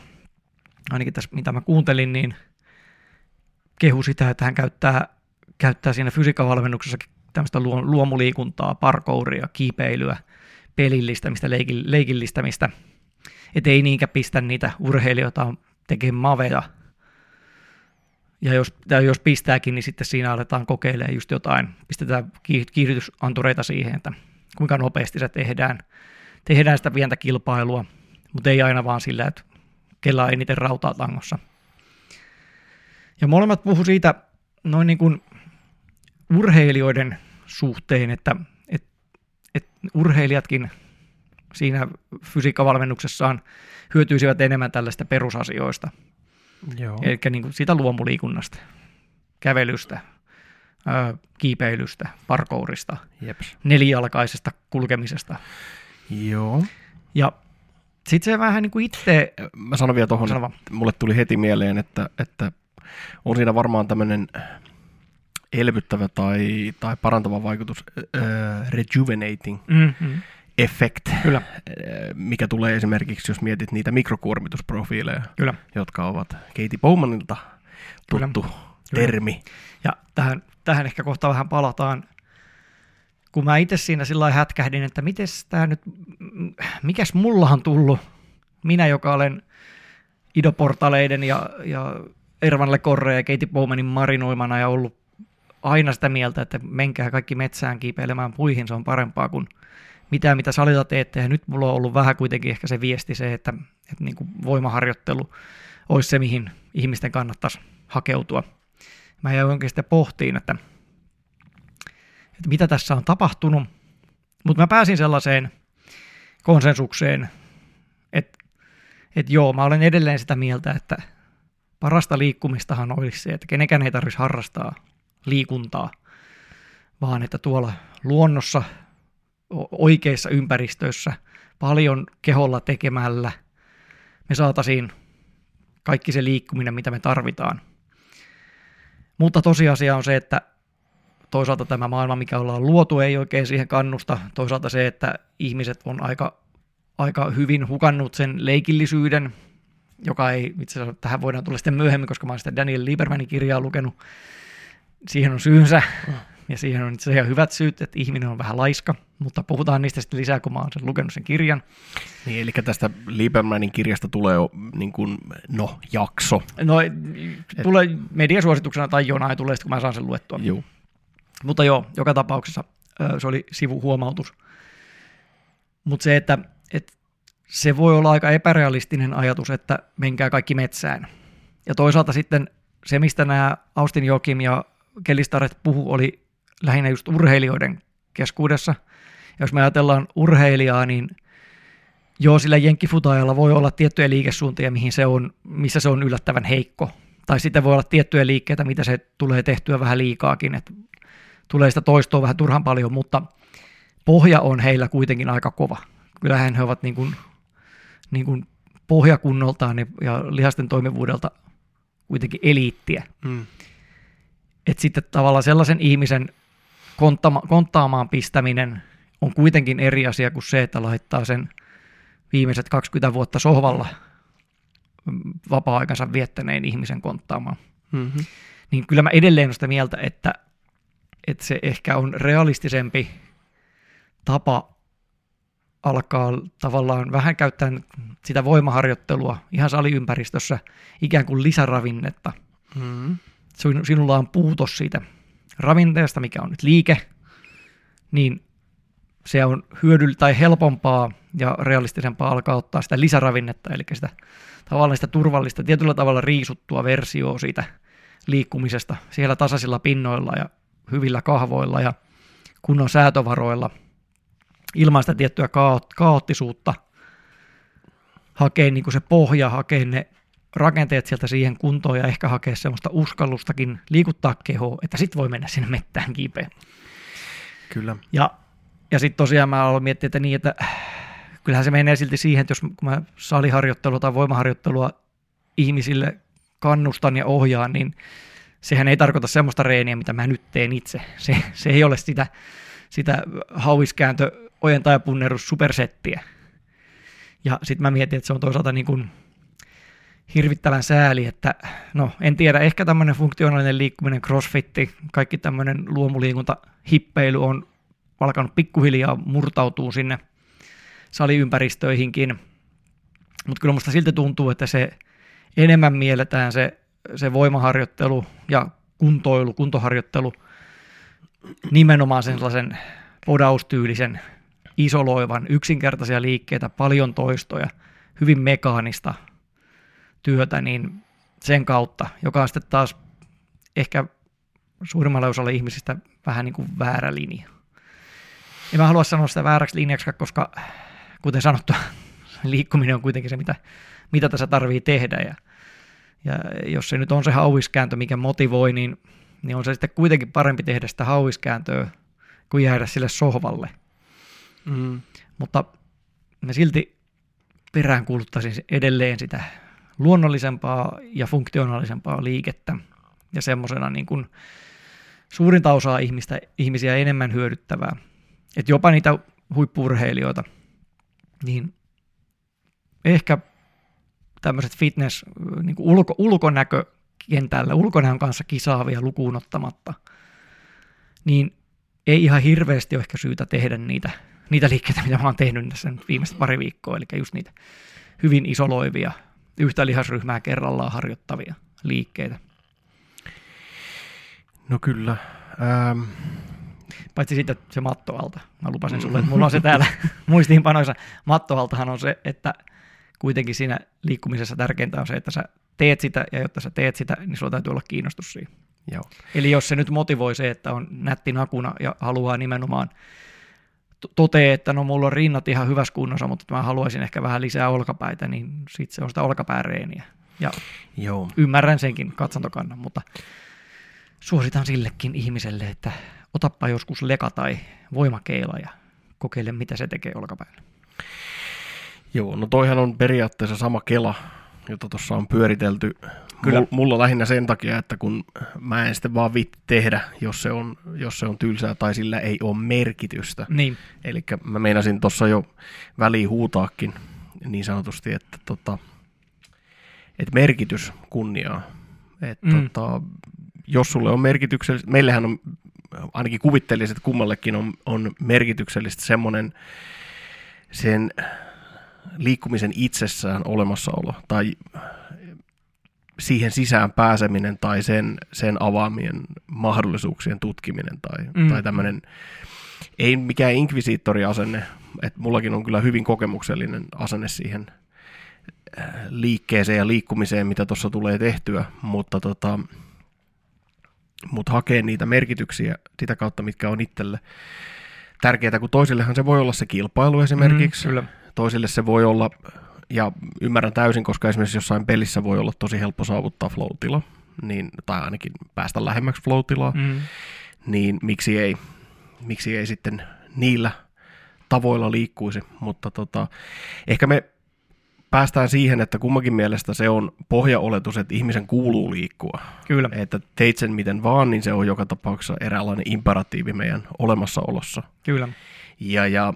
ainakin tässä mitä mä kuuntelin, niin kehu sitä, että hän käyttää, käyttää siinä fysiikkavalmennuksessakin tämmöistä luomuliikuntaa, parkouria, kiipeilyä, pelillistämistä, leikillistämistä, että ei niinkään pistä niitä urheilijoita tekemään maveja. Ja jos, tai jos pistääkin, niin sitten siinä aletaan kokeilemaan just jotain, pistetään kiihdytysantureita siihen, että kuinka nopeasti se tehdään, tehdään sitä pientä kilpailua, mutta ei aina vaan sillä, että kellä eniten rautaa tangossa. Ja molemmat puhu siitä noin niin kuin urheilijoiden suhteen, että, että, että urheilijatkin siinä fysiikkavalmennuksessaan hyötyisivät enemmän tällaista perusasioista. Joo. Eli niin kuin sitä luomuliikunnasta, kävelystä, kiipeilystä, parkourista, Jeps. nelijalkaisesta kulkemisesta. Joo. Ja sitten se vähän niin kuin itse... Mä sanon vielä tuohon, Sano mulle tuli heti mieleen, että, että on siinä varmaan tämmöinen elvyttävä tai, tai parantava vaikutus, äh, rejuvenating Mm-hmm. effect, Kyllä, mikä tulee esimerkiksi, jos mietit niitä mikrokuormitusprofiileja, kyllä. jotka ovat Katie Bowmanilta Kyllä. tuttu termi. Ja tähän, tähän ehkä kohta vähän palataan. Kun mä itse siinä sillä hätkähdin, että mites tää nyt, mikäs mullahan tullut, minä joka olen Ido Portaleiden ja, ja Ervan Le Corre ja Katie Bowmanin marinoimana ja ollut aina sitä mieltä, että menkää kaikki metsään kiipeilemään puihin, se on parempaa kuin mitään, mitä salilla teette. Ja nyt mulla on ollut vähän kuitenkin ehkä se viesti se, että, että niin kuin voimaharjoittelu olisi se, mihin ihmisten kannattaisi hakeutua. Mä jäin oikein sitten pohtiin, että, että mitä tässä on tapahtunut. Mutta mä pääsin sellaiseen konsensukseen, että, että joo, mä olen edelleen sitä mieltä, että parasta liikkumistahan olisi se, että kenenkään ei tarvitsisi harrastaa liikuntaa, vaan että tuolla luonnossa, oikeissa ympäristöissä, paljon keholla tekemällä me saataisiin kaikki se liikkuminen, mitä me tarvitaan. Mutta tosiasia on se, että toisaalta tämä maailma, mikä ollaan luotu, ei oikein siihen kannusta. Toisaalta se, että ihmiset on aika, aika hyvin hukannut sen leikillisyyden, joka ei, itse asiassa tähän voidaan tulla sitten myöhemmin, koska mä olen sitä Daniel Liebermanin kirjaa lukenut. Siihen on syynsä, ja siihen on itse asiassa hyvät syyt, että ihminen on vähän laiska, mutta puhutaan niistä sitten lisää, kun mä olen sen lukenut sen kirjan. Niin, eli tästä Liebermanin kirjasta tulee jo niin kuin, no, jakso. No, tulee mediasuosituksena tai jonain tulee sitten, kun mä saan sen luettua. Joo. Mutta joo, joka tapauksessa se oli sivuhuomautus. Mutta se, että, että se voi olla aika epärealistinen ajatus, että menkää kaikki metsään. Ja toisaalta sitten se, mistä nämä Austin Jokim ja Kelistaret puhu, oli lähinnä just urheilijoiden keskuudessa. Ja jos me ajatellaan urheilijaa, niin joo, sillä jenkkifutaajalla voi olla tiettyjä liikesuuntia, mihin se on, missä se on yllättävän heikko. Tai sitten voi olla tiettyjä liikkeitä, mitä se tulee tehtyä vähän liikaakin, että tulee sitä toistoa vähän turhan paljon, mutta pohja on heillä kuitenkin aika kova. Kyllähän he ovat niin kuin, niin kuin pohjakunnoltaan ja lihasten toimivuudelta kuitenkin eliittiä. Mm. Että sitten tavallaan sellaisen ihmisen konttama- konttaamaan pistäminen on kuitenkin eri asia kuin se, että laittaa sen viimeiset 20 vuotta sohvalla vapaa-aikansa viettäneen ihmisen konttaamaan. Mm-hmm. Niin kyllä mä edelleen olen sitä mieltä, että että se ehkä on realistisempi tapa alkaa tavallaan vähän käyttää sitä voimaharjoittelua ihan saliympäristössä ikään kuin lisäravinnetta. Mm. Sinulla on puutos siitä ravinteesta, mikä on nyt liike, niin se on hyödyll- tai helpompaa ja realistisempaa alkaa ottaa sitä lisäravinnetta, eli sitä tavallaan sitä turvallista, tietyllä tavalla riisuttua versioa siitä liikkumisesta siellä tasaisilla pinnoilla ja hyvillä kahvoilla ja kunnon säätövaroilla ilman sitä tiettyä kaoottisuutta hakea niin kuin se pohja, hakea ne rakenteet sieltä siihen kuntoon ja ehkä hakea semmoista uskallustakin liikuttaa kehoa, että sitten voi mennä sinne mettään kipeä. Kyllä. Ja, ja sitten tosiaan mä aloin miettiä, että niin, että kyllähän se menee silti siihen, että jos kun mä saliharjoittelua tai voimaharjoittelua ihmisille kannustan ja ohjaan, niin sehän ei tarkoita semmoista reeniä, mitä mä nyt teen itse. Se, se ei ole sitä, sitä hauiskääntö, ojentaa ja punnerus supersettiä. Ja sitten mä mietin, että se on toisaalta niin kuin hirvittävän sääli, että no en tiedä, ehkä tämmöinen funktionaalinen liikkuminen, crossfitti, kaikki tämmöinen luomuliikunta, hippeily on alkanut pikkuhiljaa murtautuu sinne saliympäristöihinkin. Mutta kyllä musta silti tuntuu, että se enemmän mielletään se se voimaharjoittelu ja kuntoilu, kuntoharjoittelu nimenomaan sen sellaisen podaustyylisen, isoloivan, yksinkertaisia liikkeitä, paljon toistoja, hyvin mekaanista työtä, niin sen kautta, joka on sitten taas ehkä suurimmalla osalla ihmisistä vähän niin kuin väärä linja. En mä halua sanoa sitä vääräksi linjaksi, koska kuten sanottu, liikkuminen on kuitenkin se, mitä, mitä tässä tarvii tehdä. Ja ja jos se nyt on se hauiskääntö, mikä motivoi, niin, niin on se sitten kuitenkin parempi tehdä sitä hauiskääntöä kuin jäädä sille sohvalle. Mm. Mutta me silti peräänkuuluttaisin edelleen sitä luonnollisempaa ja funktionaalisempaa liikettä ja semmoisena niin kuin suurinta osaa ihmistä, ihmisiä enemmän hyödyttävää. Että jopa niitä huippurheilijoita, niin ehkä tämmöiset fitness niin kuin ulko, ulkonäkökentällä, ulkonäön kanssa kisaavia lukuun ottamatta, niin ei ihan hirveästi ole ehkä syytä tehdä niitä, niitä liikkeitä, mitä mä oon tehnyt tässä nyt viimeiset pari viikkoa, eli just niitä hyvin isoloivia, yhtä lihasryhmää kerrallaan harjoittavia liikkeitä. No kyllä. Ähm. Paitsi sitten se mattoalta. Mä lupasin sulle, että mulla on se täällä muistiinpanoissa. Mattoaltahan on se, että kuitenkin siinä liikkumisessa tärkeintä on se, että sä teet sitä, ja jotta sä teet sitä, niin sulla täytyy olla kiinnostus siihen. Joo. Eli jos se nyt motivoi se, että on nätti nakuna ja haluaa nimenomaan to- totee, että no mulla on rinnat ihan hyvässä kunnossa, mutta mä haluaisin ehkä vähän lisää olkapäitä, niin sitten se on sitä olkapääreeniä. Ja Joo. ymmärrän senkin katsontokannan, mutta suositan sillekin ihmiselle, että otappa joskus leka tai voimakeila ja kokeile, mitä se tekee olkapäällä. Joo, no toihan on periaatteessa sama kela, jota tuossa on pyöritelty. Kyllä. Mul- Mulla lähinnä sen takia, että kun mä en sitten vaan vitti tehdä, jos se on, jos se on tylsää tai sillä ei ole merkitystä. Niin, Eli mä meinasin tuossa jo väliin huutaakin niin sanotusti, että, tota, että merkitys kunniaa. Että Mm. tota, jos sulle on merkityksellistä, meillähän on ainakin kuvittelisin, että kummallekin on, on merkityksellistä semmoinen sen liikkumisen itsessään olemassaolo tai siihen sisään pääseminen tai sen, sen avaamien mahdollisuuksien tutkiminen tai, Mm. tai tämmöinen, ei mikään inkvisiittoriasenne, että mullakin on kyllä hyvin kokemuksellinen asenne siihen äh, liikkeeseen ja liikkumiseen, mitä tuossa tulee tehtyä, mutta tota, mut hakee niitä merkityksiä sitä kautta, mitkä on itselle tärkeää, kun toisillehan se voi olla se kilpailu esimerkiksi, Mm, kyllä. Toisille se voi olla, ja ymmärrän täysin, koska esimerkiksi jossain pelissä voi olla tosi helppo saavuttaa flow-tila, niin, tai ainakin päästä lähemmäksi flow-tilaa, Mm. niin miksi ei, miksi ei sitten niillä tavoilla liikkuisi, mutta tota, ehkä me päästään siihen, että kummankin mielestä se on pohjaoletus, että ihmisen kuuluu liikkua. Kyllä. Että teit sen miten vaan, niin se on joka tapauksessa eräänlainen imperatiivi meidän olemassaolossa. Kyllä. Ja, ja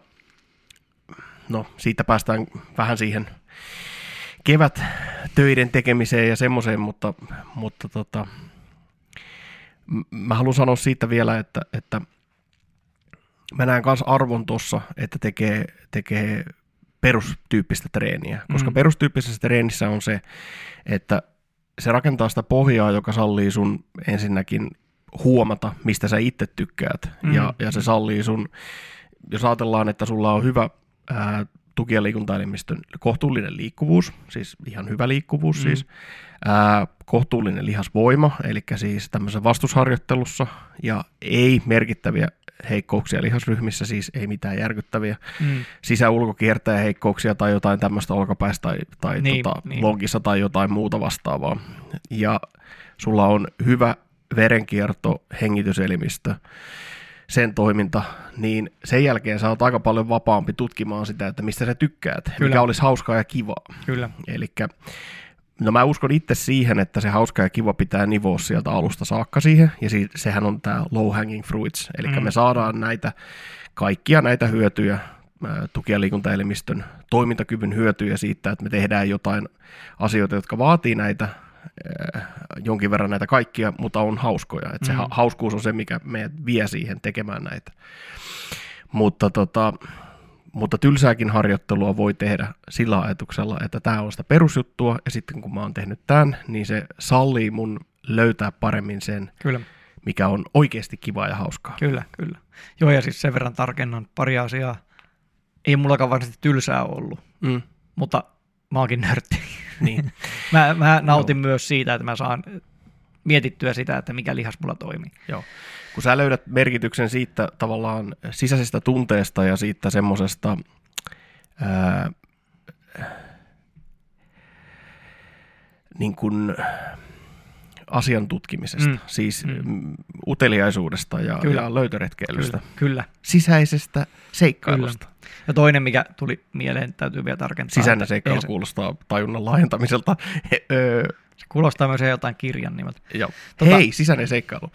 no, siitä päästään vähän siihen kevät töiden tekemiseen ja semmoiseen, mutta, mutta tota, mä haluan sanoa siitä vielä, että, että mä näen myös arvon tuossa, että tekee, tekee perustyyppistä treeniä, koska Mm. perustyyppisessä treenissä on se, että se rakentaa sitä pohjaa, joka sallii sun ensinnäkin huomata, mistä sä itse tykkäät, mm. ja, ja se sallii sun, jos ajatellaan, että sulla on hyvä ää, tuki- ja liikuntaelimistön kohtuullinen liikkuvuus, siis ihan hyvä liikkuvuus Mm. siis, ää, kohtuullinen lihasvoima, eli siis tämmöisessä vastusharjoittelussa, ja ei merkittäviä heikkouksia lihasryhmissä, siis ei mitään järkyttäviä Mm. sisä-ulkokiertäjä heikkouksia tai jotain tämmöistä olkapäästä tai, tai Niin, tota, niin. lonkissa tai jotain muuta vastaavaa. Ja sulla on hyvä verenkierto, hengityselimistö, sen toiminta, niin sen jälkeen sä oot aika paljon vapaampi tutkimaan sitä, että mistä sä tykkäät, Kyllä. Mikä olisi hauskaa ja kivaa. Kyllä. Eli no mä uskon itse siihen, että se hauska ja kiva pitää nivoa sieltä alusta saakka siihen, ja si- sehän on tämä low hanging fruits, eli Mm. me saadaan näitä, kaikkia näitä hyötyjä, tuki- ja liikuntaelimistön toimintakyvyn hyötyjä siitä, että me tehdään jotain asioita, jotka vaatii näitä jonkin verran näitä kaikkia, mutta on hauskoja. Että se Mm. ha- hauskuus on se, mikä meidät vie siihen tekemään näitä. Mutta, tota, mutta tylsääkin harjoittelua voi tehdä sillä ajatuksella, että tämä on sitä perusjuttua, ja sitten kun mä oon tehnyt tämän, niin se sallii mun löytää paremmin sen, Kyllä. mikä on oikeasti kivaa ja hauskaa. Kyllä, kyllä. Joo, ja siis sen verran tarkennan pari asiaa. Ei mullakaan varsinaisesti tylsää ollut, Mm, mutta mä oonkin nörtti. niin. Mä, mä nautin myös siitä, että mä saan mietittyä sitä, että mikä lihas mulla toimii. Joo. Kun sä löydät merkityksen siitä tavallaan sisäisestä tunteesta ja siitä semmoisesta ää, niin kuin asian tutkimisesta, Mm, siis mm. uteliaisuudesta ja, Kyllä. ja löytöretkeilystä, Kyllä, kyllä. sisäisestä seikkailusta. Ja toinen, mikä tuli mieleen, täytyy vielä tarkentaa. Sisäinen seikkailu ei se- kuulostaa tajunnan laajentamiselta. He, öö, Se kuulostaa myös jotain kirjan nimeltä. joo. Tota- Hei, sisäinen seikkailu.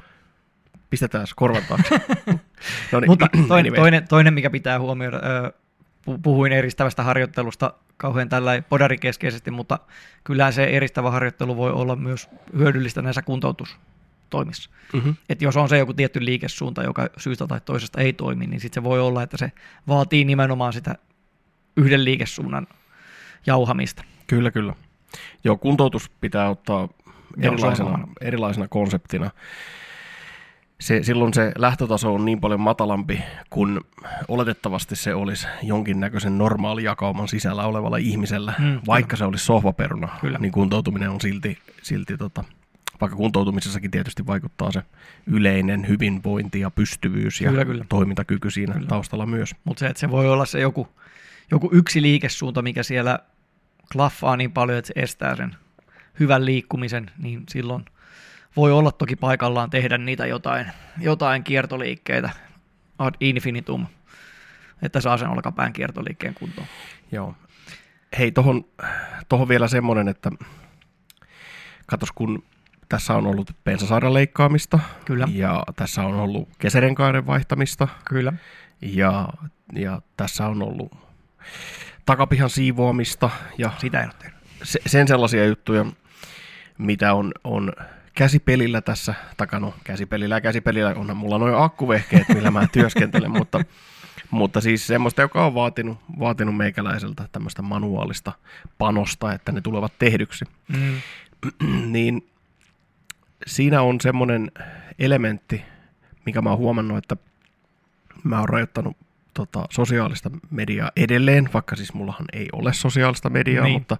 Pistetään korvan taakse. no niin, Mutta toinen, toinen, toinen, mikä pitää huomioida, puhuin eristävästä harjoittelusta kauhean tällä podarikeskeisesti, mutta kyllähän se eristävä harjoittelu voi olla myös hyödyllistä näissä kuntoutustoimissa. Mhm. Et jos on se joku tietty liikesuunta, joka syystä tai toisesta ei toimi, niin sitten se voi olla, että se vaatii nimenomaan sitä yhden liikesuunnan jauhamista. Kyllä, kyllä. Joo, kuntoutus pitää ottaa erilaisena, erilaisena konseptina. Se, silloin se lähtötaso on niin paljon matalampi, kun oletettavasti se olisi jonkinnäköisen normaali jakauman sisällä olevalla ihmisellä. Mm, Vaikka se olisi sohvaperuna, Kyllä. niin kuntoutuminen on silti, silti tota, vaikka kuntoutumisessakin tietysti vaikuttaa se yleinen hyvinvointi ja pystyvyys ja Kyllä, kyllä. toimintakyky siinä Kyllä. taustalla myös. Mutta se, että se voi olla se joku, joku yksi liikesuunta, mikä siellä klaffaa niin paljon, että se estää sen hyvän liikkumisen, niin silloin voi olla toki paikallaan tehdä niitä jotain, jotain kiertoliikkeitä ad infinitum, että saa sen olkapään kiertoliikkeen kuntoon. Joo. Hei, tohon, tohon vielä semmoinen, että katos kun tässä on ollut pensasairaan leikkaamista. Kyllä, ja tässä on ollut kesärenkaiden vaihtamista. Kyllä. ja, ja tässä on ollut takapihan siivoamista ja Sitä en ole se, sen sellaisia juttuja, mitä on, on käsipelillä tässä, takano käsipelillä ja käsipelillä onhan mulla noin akkuvehkeet, millä mä työskentelen, mutta, mutta siis semmoista, joka on vaatinut, vaatinut meikäläiseltä tämmöistä manuaalista panosta, että ne tulevat tehdyksi, Mm. niin siinä on semmoinen elementti, mikä mä oon huomannut, että mä oon rajoittanut tota, sosiaalista mediaa edelleen, vaikka siis mullahan ei ole sosiaalista mediaa, Niin. mutta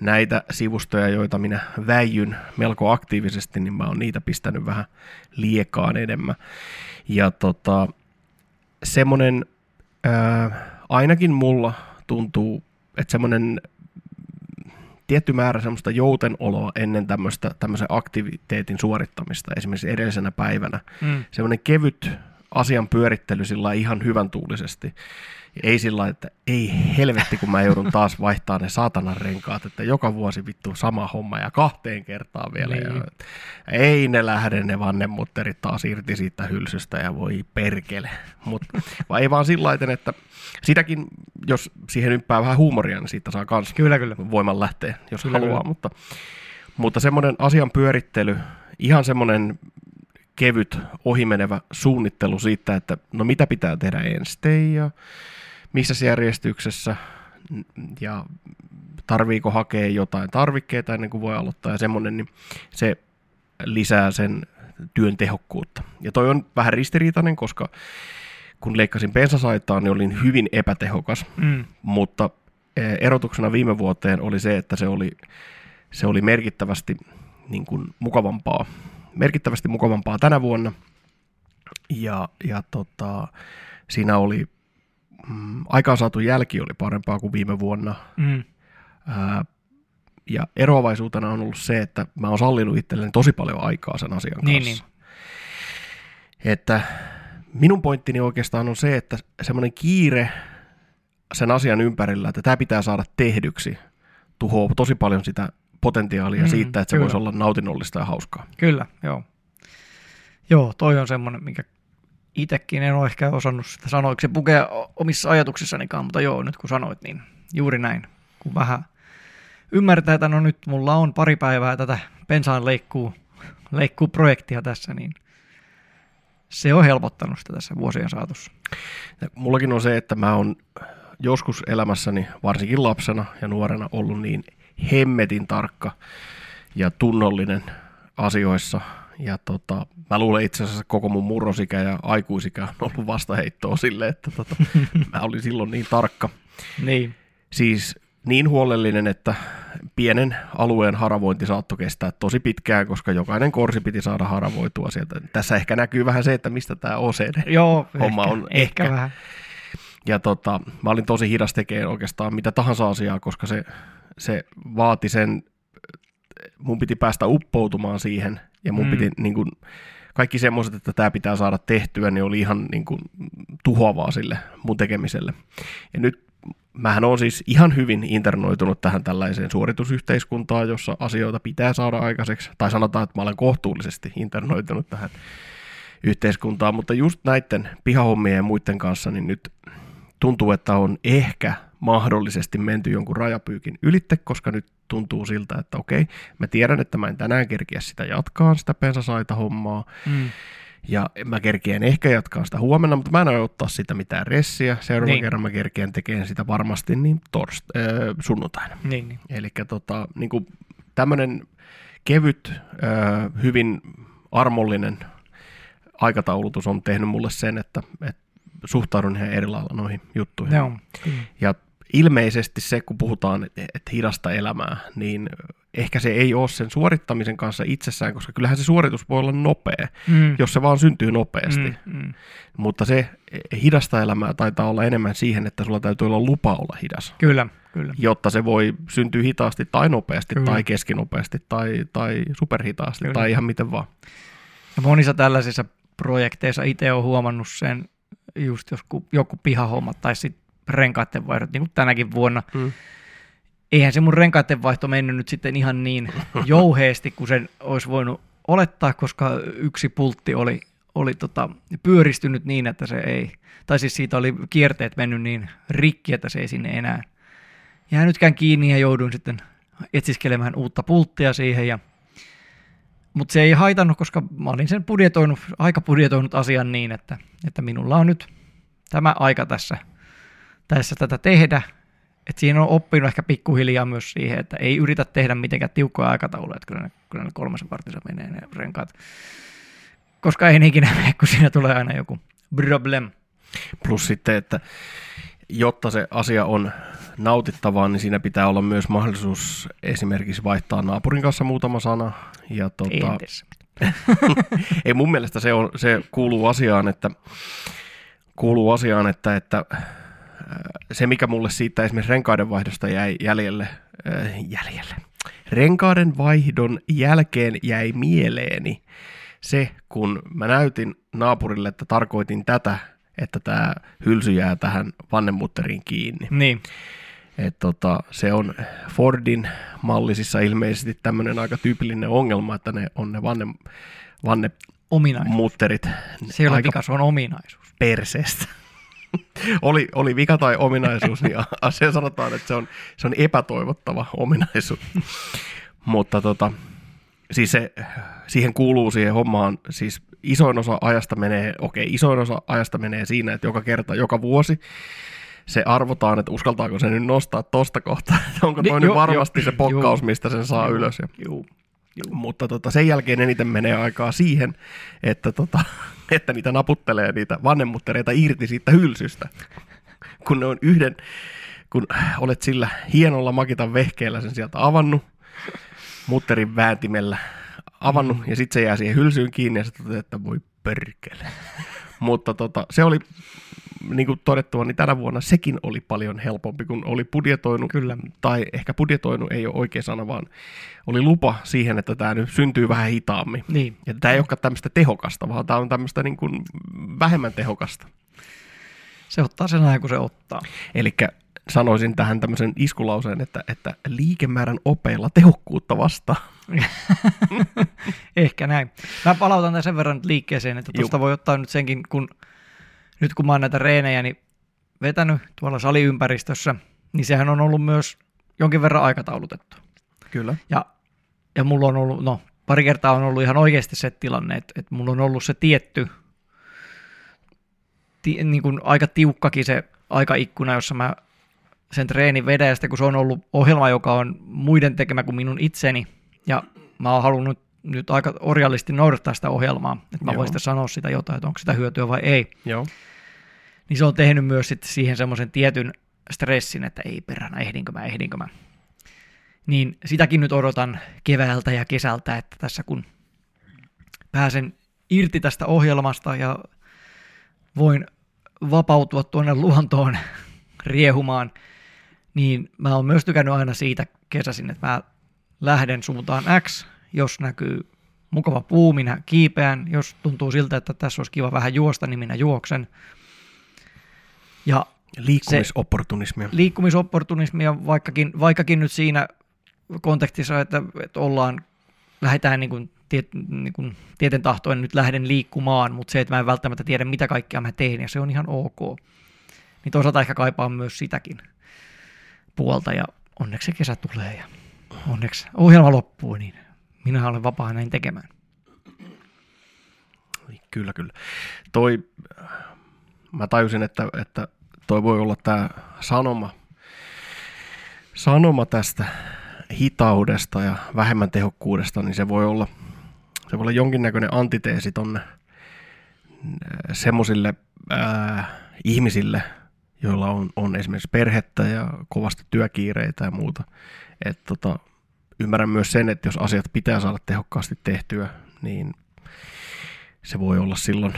näitä sivustoja, joita minä väijyn melko aktiivisesti, niin mä oon niitä pistänyt vähän liekaan enemmän. Ja tota, semmoinen, ää, ainakin mulla tuntuu, että semmoinen tietty määrä semmoista joutenoloa ennen tämmöistä, tämmöisen aktiviteetin suorittamista, esimerkiksi edellisenä päivänä, Mm. semmoinen kevyt asian pyörittely sillä ihan hyvän tuulisesti. Ei sillä että ei helvetti, kun mä joudun taas vaihtaa ne saatanan renkaat, että joka vuosi vittu sama homma ja kahteen kertaan vielä. Niin. Ja, ei ne lähde ne vannemutterit taas irti siitä hylsystä ja voi perkele. Mut, vai ei vaan sillä että sitäkin, jos siihen ympää vähän huumoria, niin siitä saa kans Kyllä, kyllä. voiman lähteä, jos kyllä, haluaa, kyllä. mutta, mutta semmoinen asian pyörittely, ihan semmoinen kevyt ohimenevä suunnittelu siitä, että no mitä pitää tehdä ensin? Ja missä järjestyksessä? Ja tarviiko hakea jotain tarvikkeita ennen kuin voi aloittaa? Ja semmoinen, niin se lisää sen työn tehokkuutta. Ja toi on vähän ristiriitainen, koska kun leikkasin bensasaitaa, niin olin hyvin epätehokas. Mm. mutta eh, erotuksena viime vuoteen oli se, että se oli, se oli merkittävästi niin kuin mukavampaa, merkittävästi mukavampaa tänä vuonna. Ja, ja tota, siinä oli, mm, aikaansaatu jälki oli parempaa kuin viime vuonna. Mm. Ää, ja eroavaisuutena on ollut se, että mä oon sallinut itselleni tosi paljon aikaa sen asian Niin, kanssa. Että minun pointtini oikeastaan on se, että semmoinen kiire sen asian ympärillä, että tämä pitää saada tehdyksi, tuhoaa tosi paljon sitä potentiaalia Mm, siitä, että se kyllä. voisi olla nautinnollista ja hauskaa. Kyllä, joo. Joo, toi on semmoinen, mikä itsekin en ole ehkä osannut sitä sanoa, se pukea omissa ajatuksissanikaan, mutta joo, nyt kun sanoit, niin juuri näin. Kun vähän ymmärtää, että no nyt mulla on pari päivää tätä pensaan leikkuu, leikkuu projektia tässä, niin se on helpottanut sitä tässä vuosien saatossa. Ja mullakin on se, että mä oon joskus elämässäni, varsinkin lapsena ja nuorena, ollut niin hemmetin tarkka ja tunnollinen asioissa. Ja tota, mä luulen itse asiassa koko mun murrosikä ja aikuisikä on ollut vastaheittoa sille, että tota, mä olin silloin niin tarkka. Niin, Siis niin huolellinen, että pienen alueen haravointi saattoi kestää tosi pitkään, koska jokainen korsi piti saada haravoitua sieltä. Tässä ehkä näkyy vähän se, että mistä tämä OCD joo, Homma ehkä, on ehkä, ehkä. vähän. Ja tota, mä olin tosi hidas tekemään oikeastaan mitä tahansa asiaa, koska se, se vaati sen, mun piti päästä uppoutumaan siihen, ja mun Mm. piti niin kuin, kaikki semmoiset, että tämä pitää saada tehtyä, niin oli ihan niin kuin, tuhoavaa sille mun tekemiselle. Ja nyt mähän on siis ihan hyvin internoitunut tähän tällaiseen suoritusyhteiskuntaan, jossa asioita pitää saada aikaiseksi, tai sanotaan, että mä olen kohtuullisesti internoitunut tähän yhteiskuntaan, mutta just näiden pihahommien ja muiden kanssa, niin nyt tuntuu, että on ehkä mahdollisesti menty jonkun rajapyykin ylitte, koska nyt tuntuu siltä, että okei, mä tiedän, että mä en tänään kerkiä sitä jatkaa, sitä pensasaita hommaa, Mm. ja mä kerkien ehkä jatkaa sitä huomenna, mutta mä en aio ottaa sitä mitään ressiä. Seuraavan Niin. kerran mä kerkien tekemään sitä varmasti niin torst- äh, sunnuntaina. Niin, niin. Eli tota, niin tämmöinen kevyt, äh, hyvin armollinen aikataulutus on tehnyt mulle sen, että, että suhtaudun ihan eri lailla noihin juttuihin. Joo. Ja ilmeisesti se, kun puhutaan, että hidasta elämää, niin ehkä se ei ole sen suorittamisen kanssa itsessään, koska kyllähän se suoritus voi olla nopea, Mm. jos se vaan syntyy nopeasti. Mm, mm. Mutta se hidasta elämää taitaa olla enemmän siihen, että sulla täytyy olla lupa olla hidas, Kyllä, kyllä. jotta se voi syntyä hitaasti tai nopeasti Kyllä. tai keskinopeasti tai, tai superhitaasti Kyllä. tai ihan miten vaan. Ja monissa tällaisissa projekteissa itse olen huomannut sen, just jos ku- joku pihahommat tai sitten renkaiden vaihdot, niin kuin tänäkin vuonna. Mm. Eihän se mun renkaiden vaihto mennyt nyt sitten ihan niin jouheesti kuin sen olisi voinut olettaa, koska yksi pultti oli, oli tota, pyöristynyt niin, että se ei, tai siis siitä oli kierteet mennyt niin rikki, että se ei sinne enää jäänytkään kiinni ja jouduin sitten etsiskelemään uutta pulttia siihen ja mutta se ei haitannut, koska mä olin sen budjetoinut, aika budjetoinut asian niin, että, että minulla on nyt tämä aika tässä, tässä tätä tehdä. Et siinä on oppinut ehkä pikkuhiljaa myös siihen, että ei yritä tehdä mitenkään tiukkoja aikatauluja, että kyllä ne, kyllä ne kolmessa vartissa menee ne renkaat. Koska ei ne ikinä mene, kun siinä tulee aina joku problem. Plus sitten, että jotta se asia on nautittavaa, niin siinä pitää olla myös mahdollisuus esimerkiksi vaihtaa naapurin kanssa muutama sana. Ja Entes. ei mun mielestä se, on, se kuuluu asiaan, että, kuuluu asiaan, että, että se mikä mulle siitä esimerkiksi renkaiden vaihdosta jäi jäljelle, äh, jäljelle, renkaiden vaihdon jälkeen jäi mieleeni se, kun mä näytin naapurille, että tarkoitin tätä, että tämä hylsy jää tähän vannemutteriin kiinni. Niin, Et tota, se on Fordin mallisissa ilmeisesti tämmöinen aika tyypillinen ongelma, että ne on ne vanne, ominaisuus. vannemutterit Se ei ole aika vika, se on ominaisuus. perseestä. oli, oli vika tai ominaisuus, niin asia sanotaan, että se on, se on epätoivottava ominaisuus. Mutta tota, siis se, siihen kuuluu siihen hommaan, siis isoin osa ajasta menee, okei, isoin osa ajasta menee siinä, että joka kerta, joka vuosi se arvotaan, että uskaltaako se nyt nostaa tosta kohtaa, että onko toi nyt joo, varmasti joo, se pokkaus, joo. mistä sen saa Joo, ylös. Ja, juu. mutta tota, sen jälkeen eniten menee aikaa siihen, että, tota, että niitä naputtelee niitä vanhemmuttereita irti siitä hylsystä. Kun ne on yhden, kun olet sillä hienolla makitan vehkeellä sen sieltä avannut, mutterin vääntimellä avannut, ja sitten se jää siihen hylsyyn kiinni, ja sitten että voi perkele. Mutta tota, se oli, niin kuin todettua, niin tänä vuonna sekin oli paljon helpompi, kun oli budjetoinut, Kyllä. tai ehkä budjetoinut ei ole oikea sana, vaan oli lupa siihen, että tämä nyt syntyy vähän hitaammin. Niin, Ja tämä ei olekaan tämmöistä tehokasta, vaan tämä on tämmöistä niin kuin vähemmän tehokasta. se ottaa sen ajan, kun se ottaa. Eli sanoisin tähän tämmöisen iskulauseen, että, että liikemäärän opeilla tehokkuutta vastaan. Ehkä näin. Mä palautan tämän sen verran liikkeeseen, että tuosta voi ottaa nyt senkin, kun nyt kun mä oon näitä reenejä niin vetänyt tuolla saliympäristössä, niin sehän on ollut myös jonkin verran aikataulutettu. Kyllä. Ja, ja mulla on ollut, no pari kertaa on ollut ihan oikeasti se tilanne, että, että mulla on ollut se tietty, ti, niin kuin aika tiukkakin se aikaikkuna, jossa mä sen treenin vedän, ja sitten kun se on ollut ohjelma, joka on muiden tekemä kuin minun itseni, ja mä oon halunnut nyt aika orjallisesti noudattaa sitä ohjelmaa, että mä Joo. voin sitten sanoa sitä jotain, että onko sitä hyötyä vai ei, Joo. niin se on tehnyt myös sitten siihen semmoisen tietyn stressin, että ei perhana, ehdinkö mä, ehdinkö mä. Niin sitäkin nyt odotan keväältä ja kesältä, että tässä kun pääsen irti tästä ohjelmasta ja voin vapautua tuonne luontoon riehumaan, niin mä oon myös tykännyt aina siitä kesäsin, että mä lähden suuntaan X, jos näkyy mukava puu, minä kiipeän, jos tuntuu siltä, että tässä olisi kiva vähän juosta, niin minä juoksen. Ja Liikkumisopportunismia. liikkumisopportunismia, vaikkakin, vaikkakin nyt siinä kontekstissa, että, että ollaan, lähdetään niin kuin, tiet, niin kuin tieten tahtoen nyt lähden liikkumaan, mutta se, että mä en välttämättä tiedä, mitä kaikkea mä teen, ja se on ihan ok. Niin toisaalta ehkä kaipaan myös sitäkin puolta, ja onneksi se kesä tulee, ja onneksi ohjelma loppuu, niin minä olen vapaa näin tekemään. Kyllä, kyllä. Toi, mä tajusin, että, että toi voi olla tämä sanoma, sanoma tästä hitaudesta ja vähemmän tehokkuudesta, niin se voi olla, se voi olla jonkinnäköinen antiteesi tonne semmoisille ihmisille, joilla on, on esimerkiksi perhettä ja kovasti työkiireitä ja muuta. Että tota, ymmärrän myös sen, että jos asiat pitää saada tehokkaasti tehtyä, niin se voi olla silloin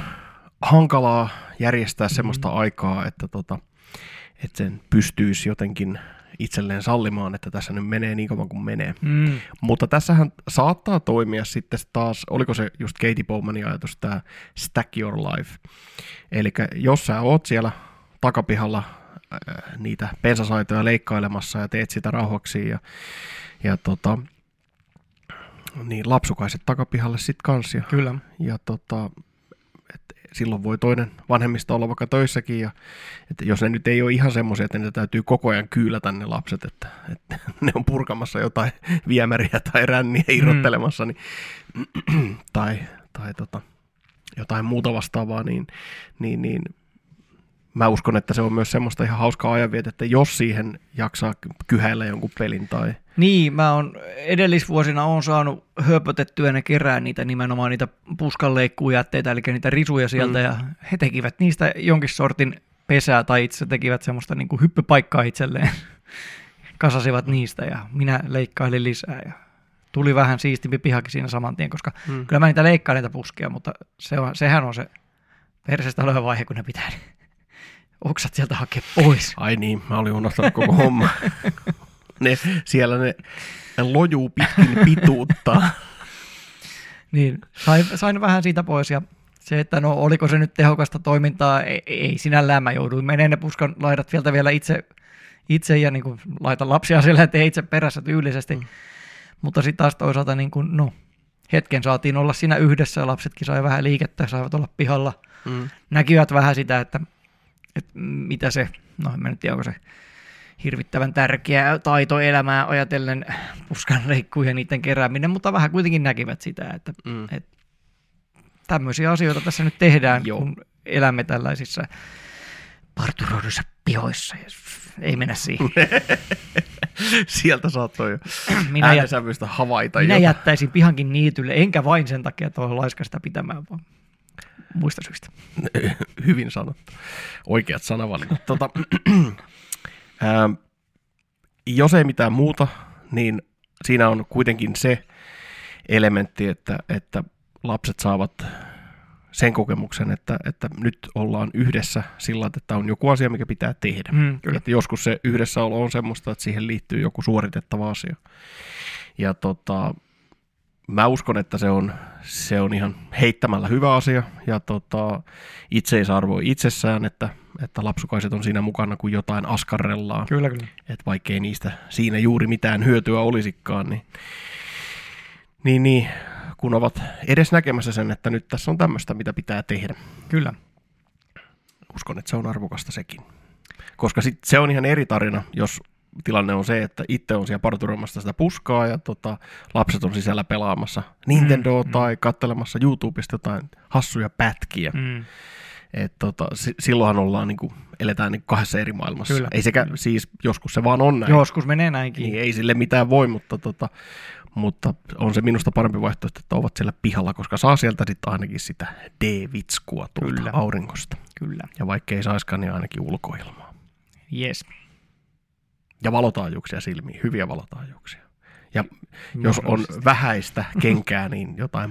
hankalaa järjestää semmoista mm-hmm. aikaa, että, tota, että sen pystyisi jotenkin itselleen sallimaan, että tässä nyt menee niin kauan kuin menee. Mm. Mutta tässähän saattaa toimia sitten taas, oliko se just Katie Bowmanin ajatus, tämä Stack Your Life. Eli jos sä oot siellä takapihalla niitä pensasaitoja leikkailemassa ja teet sitä rauhaksi ja, ja tota, niin lapsukaiset takapihalle sitten kanssa. Kyllä. Ja tota, silloin voi toinen vanhemmista olla vaikka töissäkin, ja että jos ne nyt ei ole ihan semmoisia, että ne täytyy koko ajan kyylätä ne lapset, että, että ne on purkamassa jotain viemäriä tai ränniä irrottelemassa, mm. niin, tai, tai tota, jotain muuta vastaavaa, niin, niin, niin mä uskon, että se on myös semmoista ihan hauskaa ajanvietettä, jos siihen jaksaa kyhäillä jonkun pelin tai... Niin, mä oon edellisvuosina on saanut höpötettyä ne kerää niitä nimenomaan niitä puskanleikkujätteitä, eli niitä risuja sieltä, mm. ja he tekivät niistä jonkin sortin pesää, tai itse tekivät semmoista niin kuin hyppypaikkaa itselleen. Kasasivat niistä, ja minä leikkailin lisää, ja tuli vähän siistimpi pihakin siinä saman tien, koska mm. kyllä mä niitä leikkaan niitä puskia, mutta se on, sehän on se persestä oleva vaihe, kun ne pitää oksat sieltä hakea pois. Ai niin, mä olin unohtanut koko homma. ne, siellä ne, ne lojuu pitkin pituutta. niin, sain, sain vähän siitä pois ja se, että no oliko se nyt tehokasta toimintaa, ei, ei sinällään mä jouduin menemään ne puskan laidat vielä vielä itse, itse ja niin kuin laitan lapsia siellä, että itse perässä tyylisesti. Mm. Mutta sitten taas toisaalta niin kuin, no, hetken saatiin olla siinä yhdessä ja lapsetkin sai vähän liikettä, saivat olla pihalla. Mm. Näkivät vähän sitä, että että mitä se, no en mä nyt tiedä, onko se hirvittävän tärkeä taito elämää ajatellen puskan leikkuja ja niiden kerääminen, mutta vähän kuitenkin näkivät sitä, että, mm. että tämmöisiä asioita tässä nyt tehdään, Joo. kun elämme tällaisissa parturoiduissa pihoissa. Ei mennä siihen. Sieltä saattoi jo minä äänesävyistä havaita. Minä jättäisin pihankin niitylle, enkä vain sen takia, että olen laiskasta pitämään, vaan muista syistä. Hyvin sanottu. Oikeat sanavalinnat. tota, ää, jos ei mitään muuta, niin siinä on kuitenkin se elementti, että, että lapset saavat sen kokemuksen, että, että nyt ollaan yhdessä sillä että on joku asia, mikä pitää tehdä. Mm, kyllä. Että joskus se yhdessäolo on semmoista, että siihen liittyy joku suoritettava asia. Ja tota, mä uskon, että se on, se on ihan heittämällä hyvä asia ja tota, itseisarvo itsessään, että, että lapsukaiset on siinä mukana, kun jotain askarrellaan. Kyllä, kyllä. Että vaikkei niistä siinä juuri mitään hyötyä olisikaan, niin, niin, niin kun ovat edes näkemässä sen, että nyt tässä on tämmöistä, mitä pitää tehdä. Kyllä. Uskon, että se on arvokasta sekin. Koska sit se on ihan eri tarina, jos tilanne on se, että itse on siellä parturoimassa sitä puskaa ja tota, lapset on sisällä pelaamassa Nintendoa mm, tai mm. katselemassa YouTubesta jotain hassuja pätkiä. Mm. Et tota, s- silloinhan ollaan, niin kuin, eletään niin kahdessa eri maailmassa. Kyllä. Ei sekä, siis joskus se vaan on näin. Joskus menee näinkin. Niin, ei sille mitään voi, mutta, tota, mutta on se minusta parempi vaihtoehto, että ovat siellä pihalla, koska saa sieltä sitten ainakin sitä D-vitskua tuolta Kyllä. aurinkosta. Kyllä. Ja vaikka ei saiskaan, niin ainakin ulkoilmaa. Yes. Ja valotaajuuksia silmiin, hyviä valotaajuuksia. Ja jos on vähäistä kenkää, niin jotain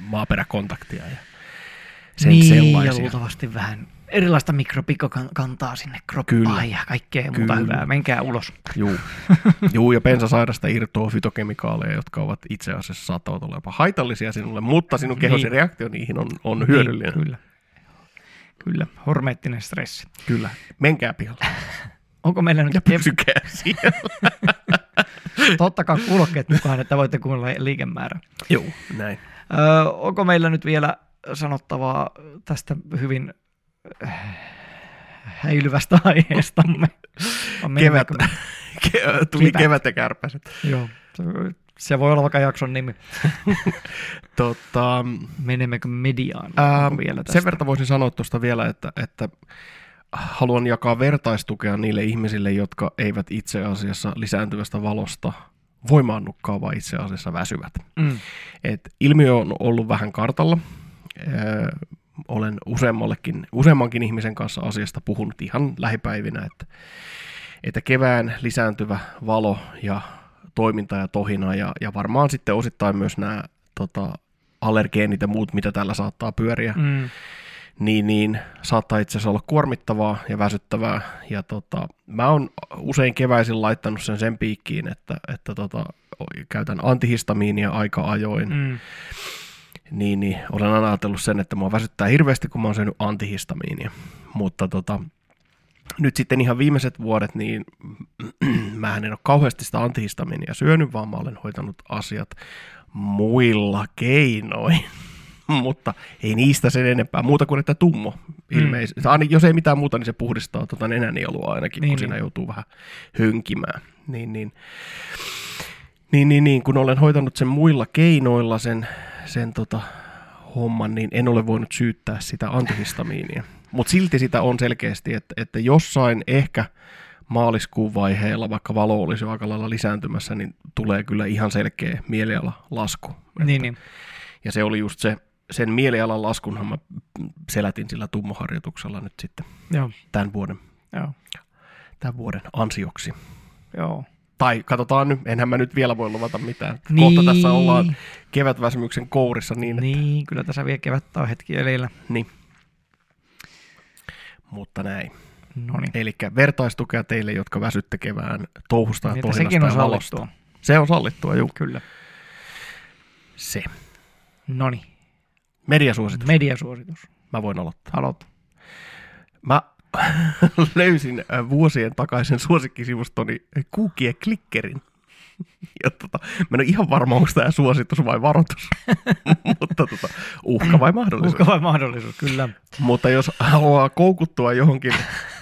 maaperäkontaktia ja sen niin, sellaisia. ja luultavasti vähän erilaista mikropikkokantaa sinne kroppaan Kyllä. ja kaikkea Kyllä. muuta hyvää. Menkää ulos. Juu. Juu, ja pensasairasta irtoaa fytokemikaaleja, jotka ovat itse asiassa saattavat olla jopa haitallisia sinulle, mutta sinun kehosi niin. reaktio niihin on, on niin, hyödyllinen. Niin, kyllä. Kyllä, hormeettinen stressi. Kyllä, menkää pihalle. Onko meillä nyt... Ja pysykää siellä. Tottakaa kuulokkeet mukaan, että voitte kuunnella liikemäärä. Joo, näin. Öö, onko meillä nyt vielä sanottavaa tästä hyvin äh, häilyvästä aiheestamme? Kevät. Tuli kevät ja kärpäset. Joo, se voi olla vaikka jakson nimi. tota, Menemmekö mediaan ää, vielä tästä? Sen verran voisin sanoa tuosta vielä, että, että haluan jakaa vertaistukea niille ihmisille, jotka eivät itse asiassa lisääntyvästä valosta voimaannukkaa, vaan itse asiassa väsyvät. Mm. Et ilmiö on ollut vähän kartalla. Öö, olen useammallekin, useammankin ihmisen kanssa asiasta puhunut ihan lähipäivinä, että, että kevään lisääntyvä valo ja toiminta ja tohina ja, ja varmaan sitten osittain myös nämä tota, allergeenit ja muut, mitä täällä saattaa pyöriä, Mm. Niin, niin saattaa itse asiassa olla kuormittavaa ja väsyttävää. Ja tota, mä oon usein keväisin laittanut sen sen piikkiin, että, että tota, käytän antihistamiinia aika ajoin. Mm. Niin, niin olen aina ajatellut sen, että mua väsyttää hirveästi, kun mä oon syönyt antihistamiinia. Mutta tota, nyt sitten ihan viimeiset vuodet, niin mä en ole kauheasti sitä antihistamiinia syönyt, vaan mä olen hoitanut asiat muilla keinoin. Mutta ei niistä sen enempää, muuta kuin että tummo ilmeisesti. Mm. Jos ei mitään muuta, niin se puhdistaa tuota nenänielua ainakin, niin, Niin, kun siinä niin. joutuu vähän hönkimään. Niin, niin. Niin, niin, niin, kun olen hoitanut sen muilla keinoilla sen, sen tota, homman, niin en ole voinut syyttää sitä antihistamiinia. Mutta silti sitä on selkeästi, että, että jossain ehkä maaliskuun vaiheella, vaikka valo olisi jo aika lailla lisääntymässä, niin tulee kyllä ihan selkeä mieliala lasku. Niin, niin. Ja se oli just se, sen mielialan laskunhan mä selätin sillä tummoharjoituksella nyt sitten Joo, tämän vuoden, joo, tämän vuoden ansioksi. joo. Tai katsotaan nyt, enhän mä nyt vielä voi luvata mitään. Niin. Kohta tässä ollaan kevätväsymyksen kourissa niin, niin. Niin, kyllä tässä vielä kevättä on hetki elillä. niin. Mutta näin. No niin. Eli vertaistukea teille, jotka väsytte kevään touhusta ja Niin, sekin on sallittua. Se on sallittua, juu. Kyllä. Se. No niin. Mediasuositus. Mediasuositus. Mä voin aloittaa. Aloita. Mä löysin äh, vuosien takaisin suosikkisivustoni Kuukie Klikkerin. Ja tota, mä en ole ihan varma, onko tämä suositus vai varoitus, mutta tota, uhka vai mahdollisuus. Uhka vai mahdollisuus, kyllä. Mutta jos haluaa koukuttua johonkin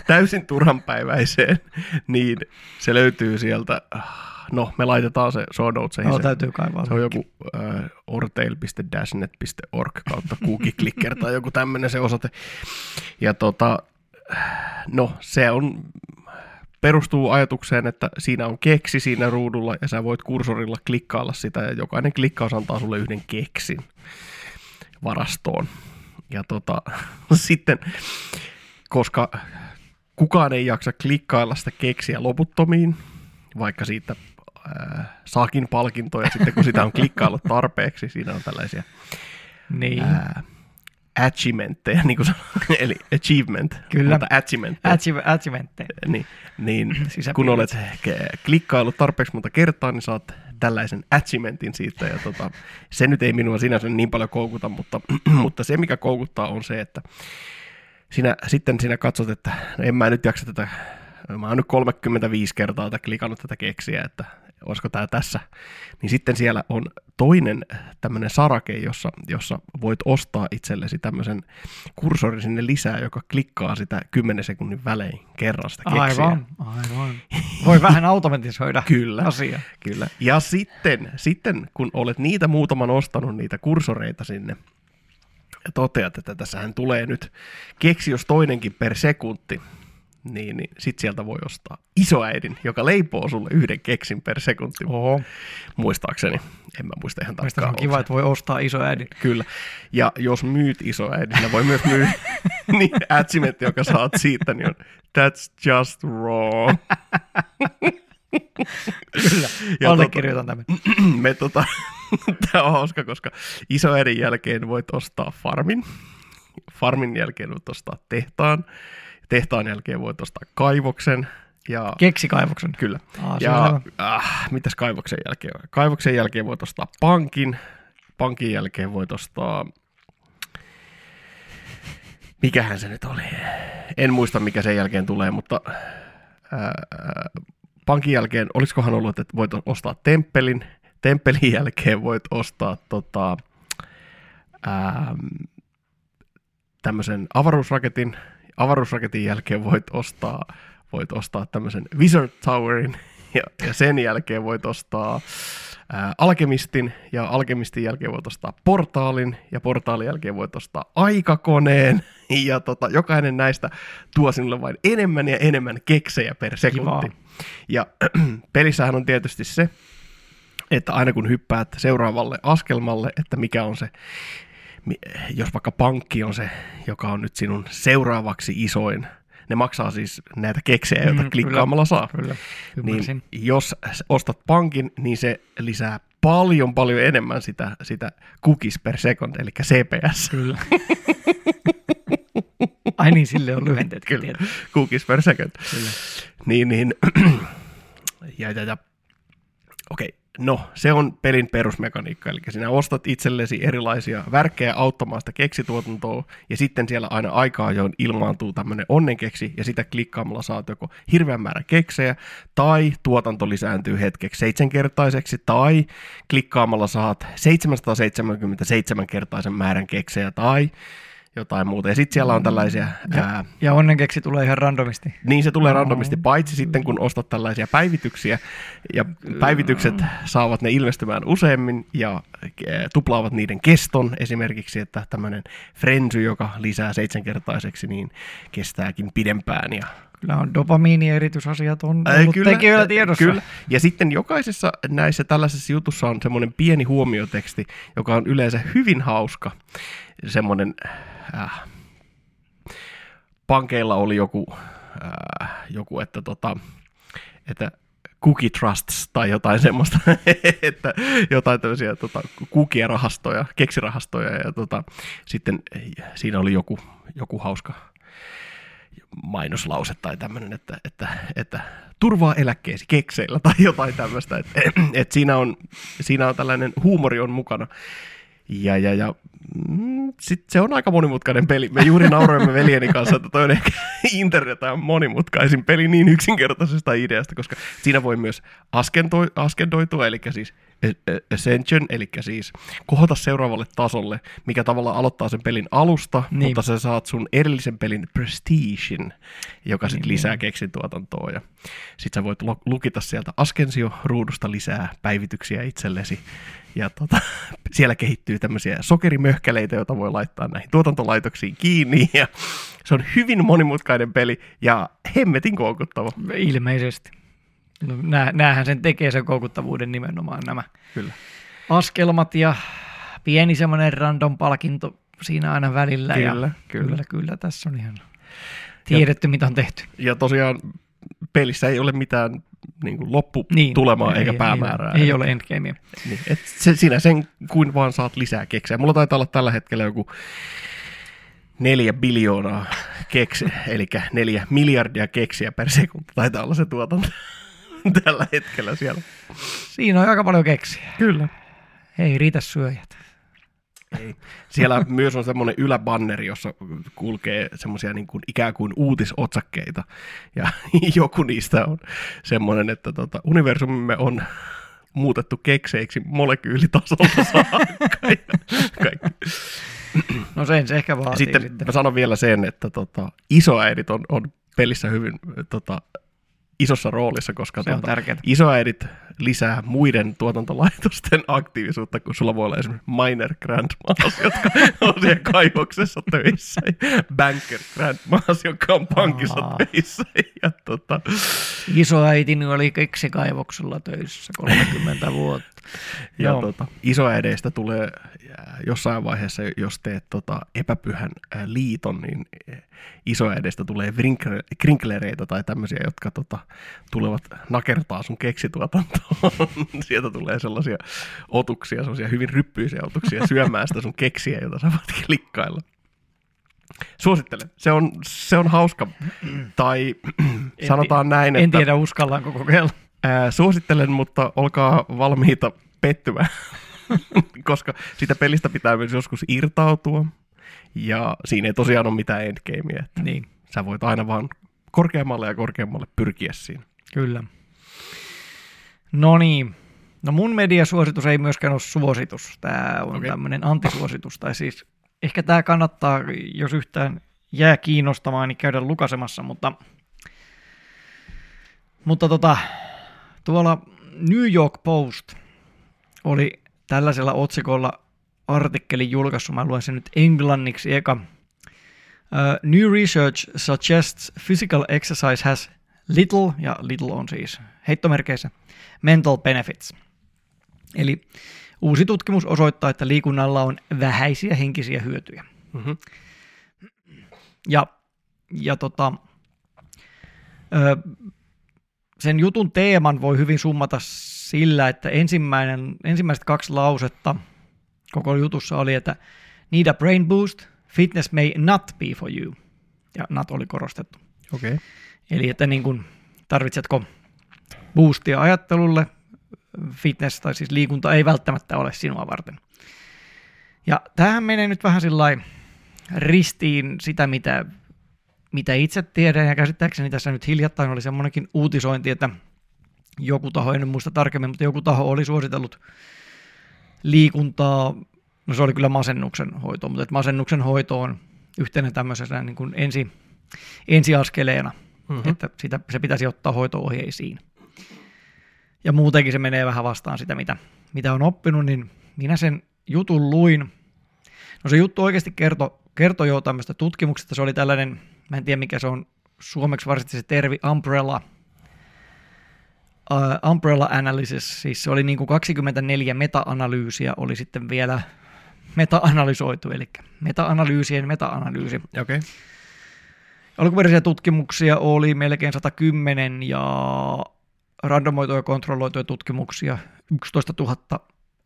täysin turhanpäiväiseen, niin se löytyy sieltä. No, me laitetaan se show notesihin. Joo, se, täytyy kaivaa. se on joku äh, ortail.dashnet.org kautta kuukiklicker tai joku tämmöinen se osoite. Ja tota, no se on, perustuu ajatukseen, että siinä on keksi siinä ruudulla ja sä voit kursorilla klikkailla sitä ja jokainen klikkaus antaa sulle yhden keksin varastoon. Ja tota, sitten, koska kukaan ei jaksa klikkailla sitä keksiä loputtomiin, vaikka siitä ää, saakin palkintoja sitten, kun sitä on klikkaillut tarpeeksi. Siinä on tällaisia Niin. ää, achievementteja, niin kuin sanoo, eli achievement, Kyllä. mutta achievementteja. Achieve- Achievementteja. niin, niin kun olet ke- klikkaillut tarpeeksi monta kertaa, niin saat tällaisen achievementin siitä. Ja tota, se nyt ei minua sinänsä niin paljon koukuta, mutta, mutta se mikä koukuttaa on se, että sinä, sitten sinä katsot, että no en mä nyt jaksa tätä, mä oon nyt 35 kertaa tätä klikannut tätä keksiä, että olisiko tämä tässä. Niin sitten siellä on toinen tämmöinen sarake, jossa, jossa voit ostaa itsellesi tämmöisen kursorin sinne lisää, joka klikkaa sitä 10 sekunnin välein kerran sitä keksiä. Aivan, aivan. Voi vähän automatisoida Kyllä. asia. Kyllä. Ja sitten, sitten, kun olet niitä muutaman ostanut, niitä kursoreita sinne, ja toteat, että tässähän tulee nyt keksi jos toinenkin per sekunti, niin, niin sit sieltä voi ostaa isoäidin, joka leipoo sulle yhden keksin per sekunti, Oho. muistaakseni. En mä muista ihan tarkkaan. on kiva, että voi ostaa iso äidin. Kyllä. Ja jos myyt isoäidin, voi myös myydä niin achievementti, joka saat siitä, niin on that's just wrong. Kyllä, Ja allekirjoitan tämän. me tota, tää on hauska, koska isoäidin jälkeen voit ostaa farmin. Farmin jälkeen voit ostaa tehtaan. Tehtaan jälkeen voit ostaa kaivoksen. Ja, Keksikaivoksen. kyllä. Aa, ja äh, mitäs kaivoksen jälkeen? Kaivoksen jälkeen voit ostaa pankin. Pankin jälkeen voit ostaa... Mikähän se nyt oli? En muista, mikä sen jälkeen tulee, mutta ää, pankin jälkeen, olisikohan ollut, että voit ostaa temppelin, temppelin jälkeen voit ostaa tota, ää, tämmöisen avaruusraketin, avaruusraketin jälkeen voit ostaa, voit ostaa tämmöisen Wizard Towerin, ja, ja sen jälkeen voit ostaa ää, alkemistin, ja alkemistin jälkeen voit ostaa portaalin, ja portaalin jälkeen voit ostaa aikakoneen, ja tota, jokainen näistä tuo sinulle vain enemmän ja enemmän keksejä per sekunti. Kivaa. Ja pelissähän on tietysti se, että aina kun hyppäät seuraavalle askelmalle, että mikä on se, jos vaikka pankki on se, joka on nyt sinun seuraavaksi isoin ne maksaa siis näitä keksejä, joita Mm, klikkaamalla saa. Kyllä, ymmärsin. Niin jos ostat pankin, niin se lisää paljon paljon enemmän sitä, sitä cookies per second, eli CPS. Kyllä. Ai niin, sille on lyhenteet. Kyllä, cookies per second. Kyllä. Niin, niin. ja, ja, ja. Okei, no se on pelin perusmekaniikka, eli sinä ostat itsellesi erilaisia värkkejä auttamaan sitä keksituotantoa, ja sitten siellä aina aikaa ajoin ilmaantuu tämmöinen onnenkeksi, ja sitä klikkaamalla saat joko hirveän määrä keksejä, tai tuotanto lisääntyy hetkeksi seitsemänkertaiseksi, tai klikkaamalla saat 777 kertaisen määrän keksejä, tai jotain muuta. Ja sitten siellä on tällaisia... Ää, Ja onnenkeksi tulee ihan randomisti. niin se tulee No. randomisti, paitsi sitten kun ostat tällaisia päivityksiä, ja päivitykset saavat ne ilmestymään useammin ja tuplaavat niiden keston esimerkiksi, että tämmöinen frenzy, joka lisää seitsemänkertaiseksi, niin kestääkin pidempään. Ja, Kyllä on dopamiinieritysasiat on ollut tekijöillä ä, tiedossa. Kyllä. Ja sitten jokaisessa näissä tällaisessa jutussa on semmoinen pieni huomioteksti, joka on yleensä hyvin hauska. Semmoinen, äh, pankeilla oli joku, äh, joku että, tota, että cookie trusts tai jotain semmoista, että jotain tämmöisiä tota, cookie-rahastoja, keksirahastoja ja tota, sitten siinä oli joku, joku hauska mainoslause tai tämmöinen, että, että, että turvaa eläkkeesi kekseillä tai jotain tämmöistä. Että, että siinä, on, siinä on tällainen huumori on mukana. Ja, ja, ja mm, se on aika monimutkainen peli. Me juuri nauroimme veljeni kanssa, että toi on ehkä internetin monimutkaisin peli niin yksinkertaisesta ideasta, koska siinä voi myös askentoi, askendoitua, eli siis ascension, eli siis kohota seuraavalle tasolle, mikä tavallaan aloittaa sen pelin alusta, Niin. mutta sä saat sun erillisen pelin prestigein, joka sitten Niin, lisää niin. keksin tuotantoa. Ja sit sä voit lu- lukita sieltä Askensio-ruudusta lisää päivityksiä itsellesi. Ja tota, siellä kehittyy tämmöisiä sokerimöhkäleitä, joita voi laittaa näihin tuotantolaitoksiin kiinni. Ja se on hyvin monimutkainen peli ja hemmetin koukuttava. Ilmeisesti. No, nää, näähän sen tekee sen koukuttavuuden nimenomaan nämä Kyllä. askelmat ja pieni semmoinen random palkinto siinä aina välillä. Kyllä, ja kyllä. kyllä, kyllä, tässä on ihan tiedetty, mitä on tehty. Ja tosiaan pelissä ei ole mitään niin kuin lopputulemaa Niin, eikä ei, päämäärää. Ei, ei ole endgamea. Niin, et se, sinä sen kuin vaan saat lisää keksejä. Mulla taitaa olla tällä hetkellä joku neljä biljoonaa keksi, eli neljä miljardia keksiä per sekunti. Taitaa olla se tuotanto tällä hetkellä siellä. Siinä on aika paljon keksiä. Kyllä. Ei riitä syöjät. Ei. Siellä myös on semmoinen yläbanneri, jossa kulkee semmoisia niin kuin ikään kuin uutisotsakkeita. Ja joku niistä on semmoinen, että tota, universumimme on muutettu kekseiksi molekyylitasolta saakka. kaikki. No sen se ehkä vaatii Sitten, sitten. mä sanon vielä sen, että tota, isoäidit on, on pelissä hyvin tota, isossa roolissa, koska tärkeää. isoäidit lisää muiden tuotantolaitosten aktiivisuutta, kun sulla voi olla esimerkiksi miner grandmas, jotka on siellä kaivoksessa töissä, ja banker grandmas, joka on pankissa Aa. töissä. Ja tota, Isoäitini oli keksikaivoksella töissä 30 vuotta. ja Joo. tota, isoäideistä tulee ää, jossain vaiheessa, jos teet tota, epäpyhän ää, liiton, niin ää, isoäideistä tulee krinklereitä tai tämmöisiä, jotka tota, tulevat nakertaa sun keksituotantoon. Sieltä tulee sellaisia otuksia, sellaisia hyvin ryppyisiä otuksia syömään sitä sun keksiä, jota sä voit klikkailla. Suosittelen. Se on, se on hauska. Tai En sanotaan näin, En että tiedä, uskallaanko kokeilla. ää, suosittelen, mutta olkaa valmiita pettymään, koska sitä pelistä pitää myös joskus irtautua. Ja siinä ei tosiaan ole mitään. Että Niin, sä voit aina vaan korkeammalle ja korkeammalle pyrkiä siinä. kyllä. No niin. No mun mediasuositus ei myöskään ole suositus. Tämä on okay. Tämmöinen antisuositus. Tai siis ehkä tämä kannattaa, jos yhtään jää kiinnostamaan, niin käydä lukasemassa, mutta, mutta tota, tuolla New York Post oli tällaisella otsikolla artikkelin julkaissut, mä luen sen nyt englanniksi eka. Uh, new research suggests physical exercise has little, ja little on siis heittomerkeissä, mental benefits. Eli uusi tutkimus osoittaa, että liikunnalla on vähäisiä henkisiä hyötyjä. Mm-hmm. Ja, ja tota, Ö, sen jutun teeman voi hyvin summata sillä, että ensimmäinen, ensimmäiset kaksi lausetta koko jutussa oli, että need a brain boost, fitness may not be for you. Ja not oli korostettu. Okei. Okay. Eli että niin kuin, tarvitsetko boostia ajattelulle, fitness tai siis liikunta ei välttämättä ole sinua varten. Ja tähän menee nyt vähän sillä ristiin sitä, mitä, mitä itse tiedän, ja käsittääkseni tässä nyt hiljattain oli semmoinenkin uutisointi, että joku taho, en muista tarkemmin, mutta joku taho oli suositellut liikuntaa, no se oli kyllä masennuksen hoito, mutta että masennuksen hoito on yhtenä tämmöisenä niin kuin ensi, ensiaskeleena, mm-hmm. että sitä, se pitäisi ottaa hoito-ohjeisiin. Ja muutenkin se menee vähän vastaan sitä, mitä, mitä on oppinut, niin minä sen jutun luin. No se juttu oikeasti kertoi kerto jo tämmöistä tutkimuksesta. Se oli tällainen, mä en tiedä mikä se on suomeksi varsinaisesti se tervi, umbrella, uh, umbrella analysis, siis se oli niin kuin 24 meta-analyysiä oli sitten vielä meta-analysoitu, eli meta-analyysien meta-analyysi. Okay. Alkuperäisiä tutkimuksia oli melkein 110 ja randomoituja ja kontrolloituja tutkimuksia 11 000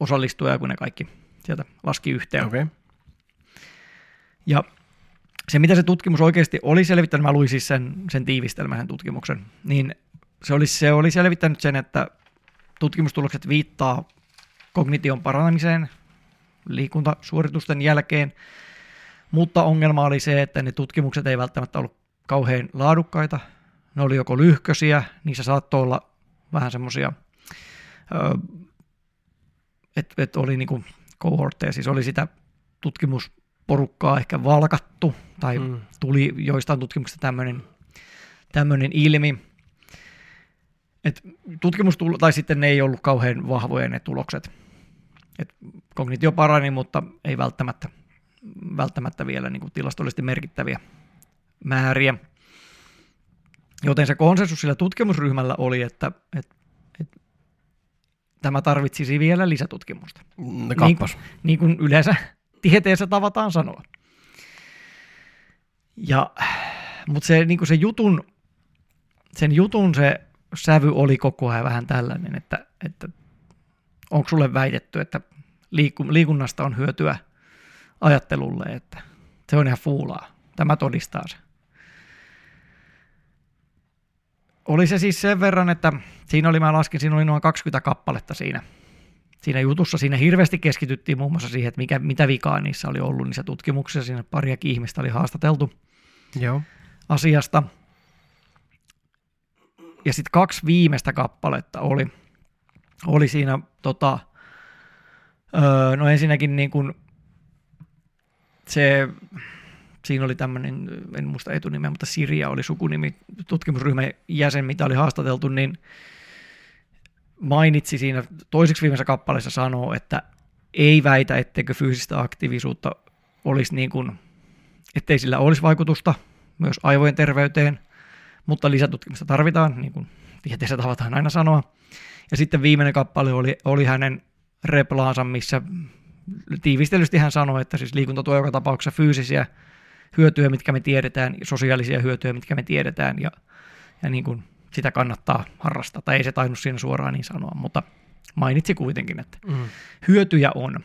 osallistujaa, kun ne kaikki sieltä laski yhteen. Okay. Ja se, mitä se tutkimus oikeasti oli selvittänyt, mä luin siis sen, sen tiivistelmän, sen tutkimuksen, niin se oli, se oli selvittänyt sen, että tutkimustulokset viittaa kognition paranemiseen liikuntasuoritusten jälkeen, mutta ongelma oli se, että ne tutkimukset ei välttämättä ollut kauhean laadukkaita. Ne oli joko lyhkösiä, niissä saattoi olla vähän semmoisia, että et oli niinku kohortteja, siis oli sitä tutkimusporukkaa ehkä valkattu, tai mm. tuli joistain tutkimuksista tämmöinen tämmöinen ilmi. Et tutkimus tuli, tai sitten ne ei ollut kauhean vahvoja ne tulokset. Et kognitio parani, mutta ei välttämättä, välttämättä vielä niin kuin tilastollisesti merkittäviä määriä. Joten se konsensus sillä tutkimusryhmällä oli, että, että, että tämä tarvitsisi vielä lisätutkimusta. Niin, niin kuin yleensä tieteessä tavataan sanoa. Ja, mutta se, niin kuin se jutun, sen jutun se sävy oli koko ajan vähän tällainen, että, että onko sulle väitetty, että liikunnasta on hyötyä ajattelulle, että se on ihan fuulaa. Tämä todistaa se. Oli se siis sen verran, että siinä oli, mä laskin, siinä oli noin 20 kappaletta siinä, siinä jutussa. Siinä hirveästi keskityttiin muun muassa siihen, että mikä, mitä vikaa niissä oli ollut niissä tutkimuksissa. Siinä pariakin ihmistä oli haastateltu Joo. asiasta. Ja sitten kaksi viimeistä kappaletta oli, oli siinä, tota, öö, no ensinnäkin niin kuin se siinä oli tämmöinen, en muista etunimeä, mutta Sirja oli sukunimi, tutkimusryhmän jäsen, mitä oli haastateltu, niin mainitsi siinä toiseksi viimeisessä kappaleessa sanoo, että ei väitä, etteikö fyysistä aktiivisuutta olisi niin kuin, ettei sillä olisi vaikutusta myös aivojen terveyteen, mutta lisätutkimusta tarvitaan, niin kuin tieteessä tavataan aina sanoa. Ja sitten viimeinen kappale oli, oli hänen replaansa, missä tiivistelysti hän sanoi, että siis liikunta tuo joka tapauksessa fyysisiä hyötyjä, mitkä me tiedetään, sosiaalisia hyötyjä, mitkä me tiedetään, ja, ja niin kuin sitä kannattaa harrastaa. Tai ei se tainnut siinä suoraan niin sanoa, mutta mainitsi kuitenkin, että mm. hyötyjä on.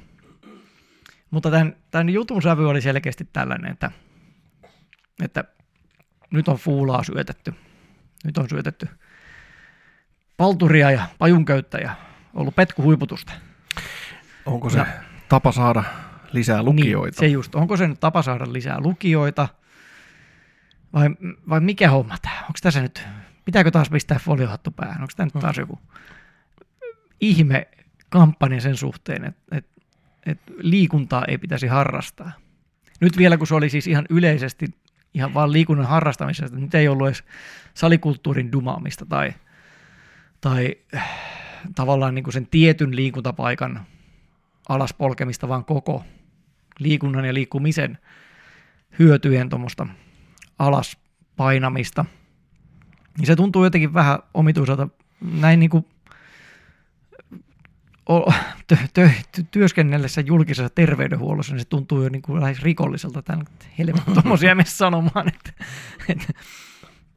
Mutta tämän, tämän jutun sävy oli selkeästi tällainen, että, että nyt on fuulaa syötetty. Nyt on syötetty palturia ja pajunköyttä ja ollut petkuhuiputusta. Onko se ja, tapa saada lisää lukijoita. Niin, se just. Onko se nyt tapa saada lisää lukijoita? Vai, vai mikä homma tämä? Onko tässä nyt, pitääkö taas pistää foliohattu päähän? Onko tämä nyt taas joku ihme kampanja sen suhteen, että, että, että liikuntaa ei pitäisi harrastaa? Nyt vielä, kun se oli siis ihan yleisesti ihan vaan liikunnan harrastamisesta, nyt ei ollut edes salikulttuurin dumaamista tai, tai tavallaan niin kuin sen tietyn liikuntapaikan alaspolkemista, vaan koko liikunnan ja liikkumisen hyötyjen tuommoista alas painamista, niin se tuntuu jotenkin vähän omituiselta näin niin kuin tö, tö, työskennellessä julkisessa terveydenhuollossa, niin se tuntuu jo niin kuin lähes rikolliselta tämän helvetin tuommoisia sanomaan, että, että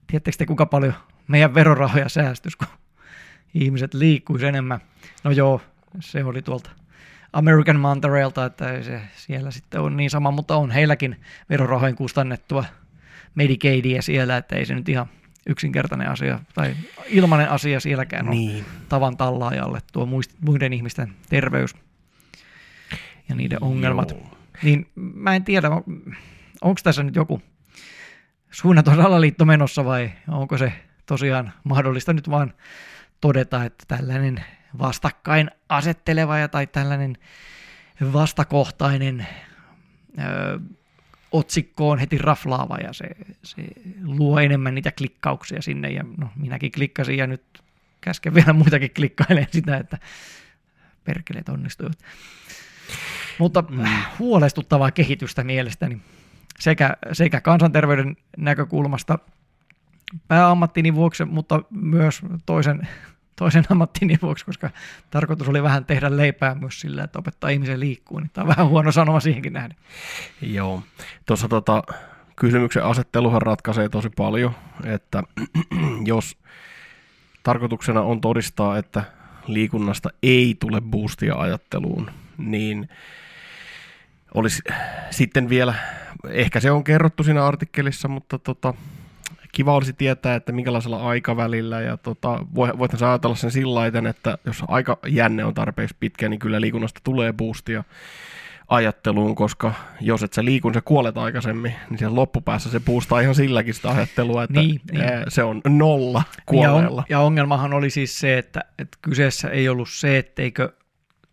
tiedättekö te kuinka paljon meidän verorahoja säästys, kun ihmiset liikkuisi enemmän. No joo, se oli tuolta American Mantereelta, että ei se siellä sitten on niin sama, mutta on heilläkin verorahojen kustannettua Medicaidia siellä, että ei se nyt ihan yksinkertainen asia tai ilmainen asia sielläkään Niin. on tavan tallaajalle tuo muiden ihmisten terveys ja niiden ongelmat. Joo. Niin mä en tiedä, onko tässä nyt joku suunnaton salaliitto menossa vai onko se tosiaan mahdollista nyt vaan todeta, että tällainen vastakkain asetteleva ja tai tällainen vastakohtainen ö, otsikkoon heti raflaava ja se, se luo enemmän niitä klikkauksia sinne ja no, minäkin klikkasin ja nyt käsken vielä muitakin klikkailemaan sitä, että perkeleet onnistuivat. Mutta mm. huolestuttavaa kehitystä mielestäni sekä, sekä kansanterveyden näkökulmasta pääammattini vuoksi, mutta myös toisen, toisen ammattini vuoksi, koska tarkoitus oli vähän tehdä leipää myös sillä, että opettaa ihmisen liikkuu. Niin tämä on vähän huono sanoma siihenkin nähden. Joo. Tuossa tota, kysymyksen asetteluhan ratkaisee tosi paljon, että jos tarkoituksena on todistaa, että liikunnasta ei tule boostia ajatteluun, niin olisi sitten vielä, ehkä se on kerrottu siinä artikkelissa, mutta tota, kiva olisi tietää, että minkälaisella aikavälillä, ja tota, voitaisiin ajatella sen sillä laiten, että jos aika jänne on tarpeeksi pitkä, niin kyllä liikunnasta tulee boostia ajatteluun, koska jos et sä liikun, sä kuolet aikaisemmin, niin siellä loppupäässä se boostaa ihan silläkin sitä ajattelua, että Niin, niin. se on nolla Ja, kuolleella. on, ja ongelmahan oli siis se, että, että kyseessä ei ollut se, etteikö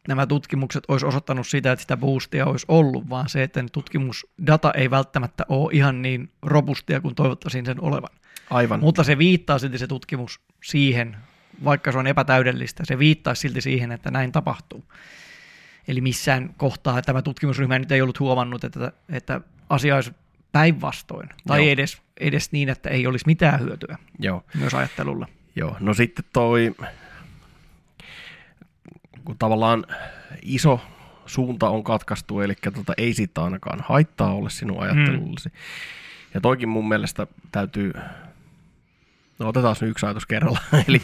nämä tutkimukset olisi osoittanut sitä, että sitä boostia olisi ollut, vaan se, että tutkimusdata ei välttämättä ole ihan niin robustia kuin toivottaisiin sen olevan. Aivan. Mutta se viittaa silti se tutkimus siihen, vaikka se on epätäydellistä, se viittaa silti siihen, että näin tapahtuu. Eli missään kohtaa tämä tutkimusryhmä nyt ei ollut huomannut, että, että asia olisi päinvastoin. Tai Joo. edes, edes niin, että ei olisi mitään hyötyä Joo. myös ajattelulla. Joo, no sitten toi, kun tavallaan iso suunta on katkaistu, eli tota, ei siitä ainakaan haittaa ole sinun ajattelullesi. Mm. Ja toikin mun mielestä täytyy, no otetaan nyt yksi ajatus kerralla, eli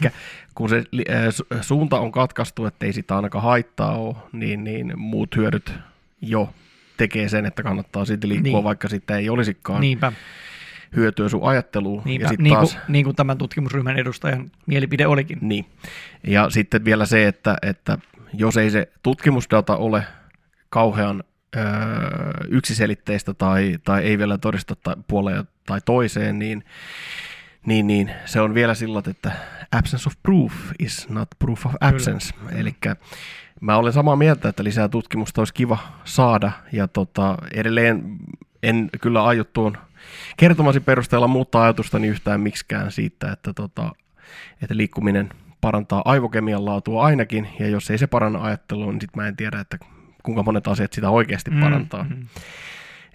kun se su- suunta on katkaistu, että ei sitä ainakaan haittaa ole, niin, niin muut hyödyt jo tekee sen, että kannattaa silti liikkua, Niin. vaikka sitten ei olisikaan niin. Niinpä, hyötyä sun ajatteluun. niinpä ja sitten niin, taas, kuin, niin kuin tämän tutkimusryhmän edustajan mielipide olikin. niin. Ja sitten vielä se, että, että jos ei se tutkimusdata ole kauhean öö, yksiselitteistä tai, tai ei vielä todista tai puoleen tai toiseen, niin, niin, niin se on vielä sillä, että absence of proof is not proof of absence. Eli mä olen samaa mieltä, että lisää tutkimusta olisi kiva saada ja tota, edelleen en kyllä aio tuon kertomasi perusteella muuttaa ajatustani yhtään miksikään siitä, että, tota, että liikkuminen parantaa aivokemian laatua ainakin, ja jos ei se paranna ajattelua, niin sitten mä en tiedä, että kuinka monet asiat sitä oikeasti parantaa. Mm, mm.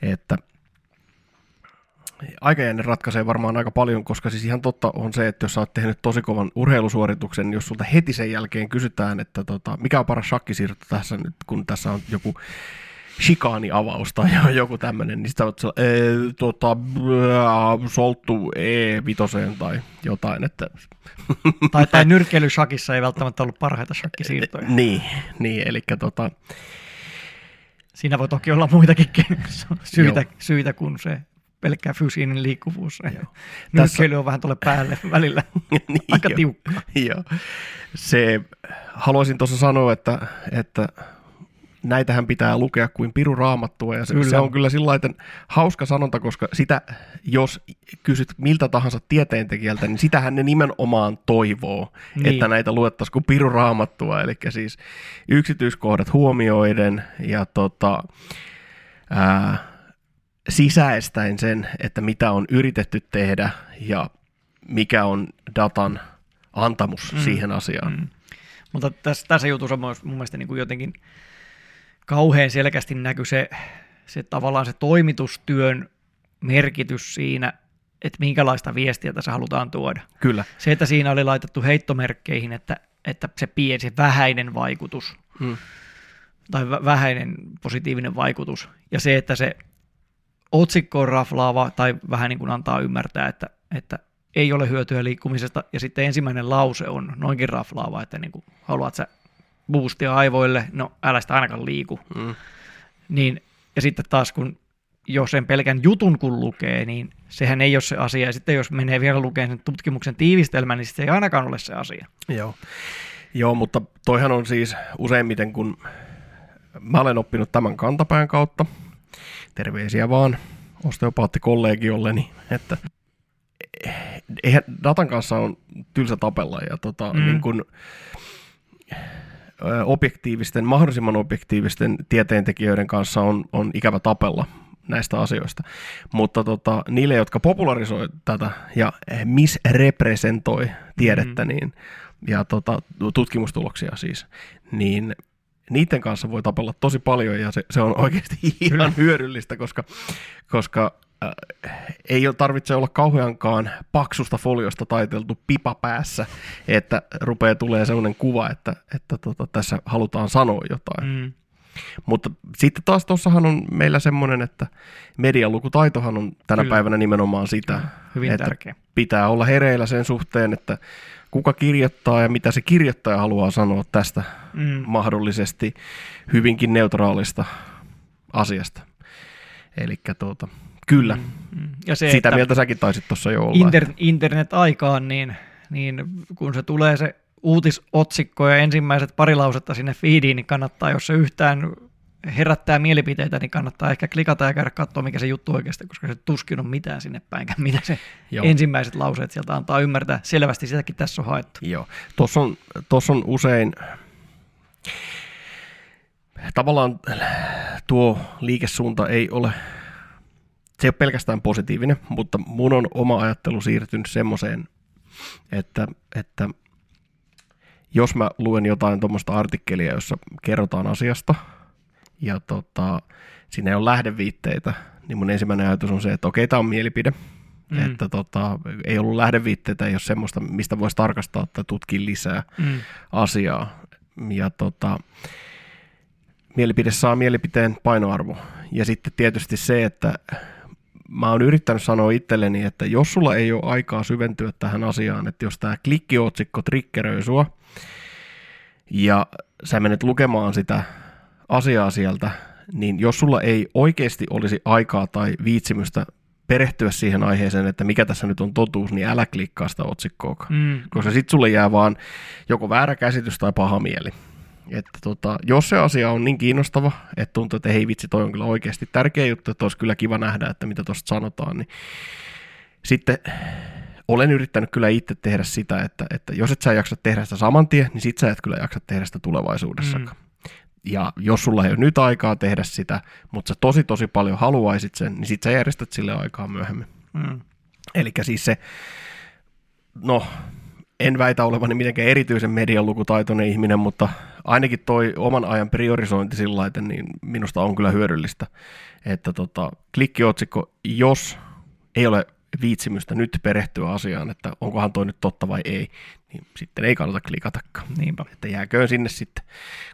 Että aikajänne ratkaisee varmaan aika paljon, koska siis ihan totta on se, että jos sä oot tehnyt tosi kovan urheilusuorituksen, niin jos sulta heti sen jälkeen kysytään, että tota, mikä on paras shakkisiirto tässä nyt, kun tässä on joku shikaaniavaus tai joku tämmöinen, niin sillä, "Ee, tota, solttu E5 tai jotain, että Tai, tai nyrkkeily shakissa ei välttämättä ollut parhaita shakkisiirtoja. niin, niin eli tota, Siinä voi toki olla muitakin syitä, Joo. syitä kuin se pelkkä fysiinen liikkuvuus. Joo. Nyrkkeily on vähän tuolle päälle välillä niin aika jo. tiukka. Joo. Se, haluaisin tuossa sanoa, että, että näitähän pitää lukea kuin piru raamattua, ja se, Kyllä. se on kyllä sillä hauska sanonta, koska sitä, jos kysyt miltä tahansa tieteentekijältä, niin sitähän ne nimenomaan toivoo, Niin. että näitä luettaisiin kuin piru raamattua, eli siis yksityiskohdat huomioiden ja tota, ää, sisäistäen sen, että mitä on yritetty tehdä ja mikä on datan antamus Mm. siihen asiaan. Mm. Mutta tässä, tässä jutussa on mun mielestä niin kuin jotenkin kauhean selkeästi näkyy se, se tavallaan se toimitustyön merkitys siinä, että minkälaista viestiä tässä halutaan tuoda. Kyllä. Se, että siinä oli laitettu heittomerkkeihin, että, että se pieni, se vähäinen vaikutus Mm. tai vä- vähäinen positiivinen vaikutus. Ja se, että se otsikko on raflaava tai vähän niin kuin antaa ymmärtää, että, että ei ole hyötyä liikkumisesta, ja sitten ensimmäinen lause on noinkin raflaava, että niin kuin, haluat sä boostia aivoille, no älä sitä ainakaan liiku. Mm. Niin, ja sitten taas kun jos sen pelkän jutun kun lukee, niin sehän ei ole se asia. Ja sitten jos menee vielä lukemaan sen tutkimuksen tiivistelmän, niin se ei ainakaan ole se asia. Joo. Joo, mutta toihan on siis useimmiten, kun mä olen oppinut tämän kantapään kautta, terveisiä vaan osteopaattikollegiolleni, että eihän datan kanssa on tylsä tapella ja tota, mm. niin kun, objektiivisten, mahdollisimman objektiivisten tieteentekijöiden kanssa on, on ikävä tapella näistä asioista. Mutta tota, niille, jotka popularisoi tätä ja misrepresentoi tiedettä mm. niin, ja tota, tutkimustuloksia siis, niin niiden kanssa voi tapella tosi paljon ja se, se on oikeasti ihan Kyllä. hyödyllistä, koska, koska ei tarvitse olla kauheankaan paksusta foliosta taiteltu pipa päässä, että rupeaa tulee sellainen kuva, että, että tota, tässä halutaan sanoa jotain. Mm. Mutta sitten taas tuossahan on meillä semmoinen, että medialukutaitohan on tänä Kyllä. päivänä nimenomaan sitä, Hyvin että tärkeä. pitää olla hereillä sen suhteen, että kuka kirjoittaa ja mitä se kirjoittaja haluaa sanoa tästä mm. mahdollisesti hyvinkin neutraalista asiasta. Eli tuota, kyllä. Mm. mm. Ja se, Sitä mieltä säkin taisit tuossa jo olla. Inter- internet-aikaan, niin, niin kun se tulee se uutisotsikko ja ensimmäiset pari lausetta sinne feediin, niin kannattaa, jos se yhtään herättää mielipiteitä, niin kannattaa ehkä klikata ja käydä katsoa, mikä se juttu oikeasti, koska se tuskin on mitään sinne päin, mitä se Joo. ensimmäiset lauseet sieltä antaa ymmärtää. Selvästi sitäkin tässä on haettu. Joo, tuossa on, tuossa on usein tavallaan tuo liikesuunta ei ole, se ei ole pelkästään positiivinen, mutta mun on oma ajattelu siirtynyt semmoiseen, että, että jos mä luen jotain tuommoista artikkelia, jossa kerrotaan asiasta, ja tota, siinä ei ole lähdeviitteitä, niin mun ensimmäinen ajatus on se, että okei, tämä on mielipide, mm. että tota, ei ollut lähdeviitteitä, ei ole semmoista, mistä voisi tarkastaa tai tutkia lisää mm. asiaa. Ja tota, mielipide saa mielipiteen painoarvo. Ja sitten tietysti se, että mä oon yrittänyt sanoa itselleni, että jos sulla ei ole aikaa syventyä tähän asiaan, että jos tämä klikkiotsikko triggeröi sua, ja sä menet lukemaan sitä asiaa sieltä, niin jos sulla ei oikeasti olisi aikaa tai viitsimystä perehtyä siihen aiheeseen, että mikä tässä nyt on totuus, niin älä klikkaa sitä otsikkoa, mm. koska sitten sulle jää vaan joko väärä käsitys tai paha mieli. Että tota, jos se asia on niin kiinnostava, että tuntuu, että hei vitsi, toi on kyllä oikeasti tärkeä juttu, että olisi kyllä kiva nähdä, että mitä tuosta sanotaan, niin sitten olen yrittänyt kyllä itse tehdä sitä, että, että jos et sä jaksa tehdä sitä saman tien, niin sit sä et kyllä jaksa tehdä sitä tulevaisuudessakaan. Mm. Ja jos sulla ei ole nyt aikaa tehdä sitä, mutta sä tosi tosi paljon haluaisit sen, niin sit sä järjestät sille aikaa myöhemmin. Mm. Eli siis se, no en väitä olevani mitenkään erityisen median lukutaitoinen ihminen, mutta ainakin toi oman ajan priorisointi sillä lailla, niin minusta on kyllä hyödyllistä. Että tota, klikkiotsikko, jos ei ole viitsimystä nyt perehtyä asiaan, että onkohan toi nyt totta vai ei, niin sitten ei kannata klikatakaan. Niinpä. Että jääköön sinne sitten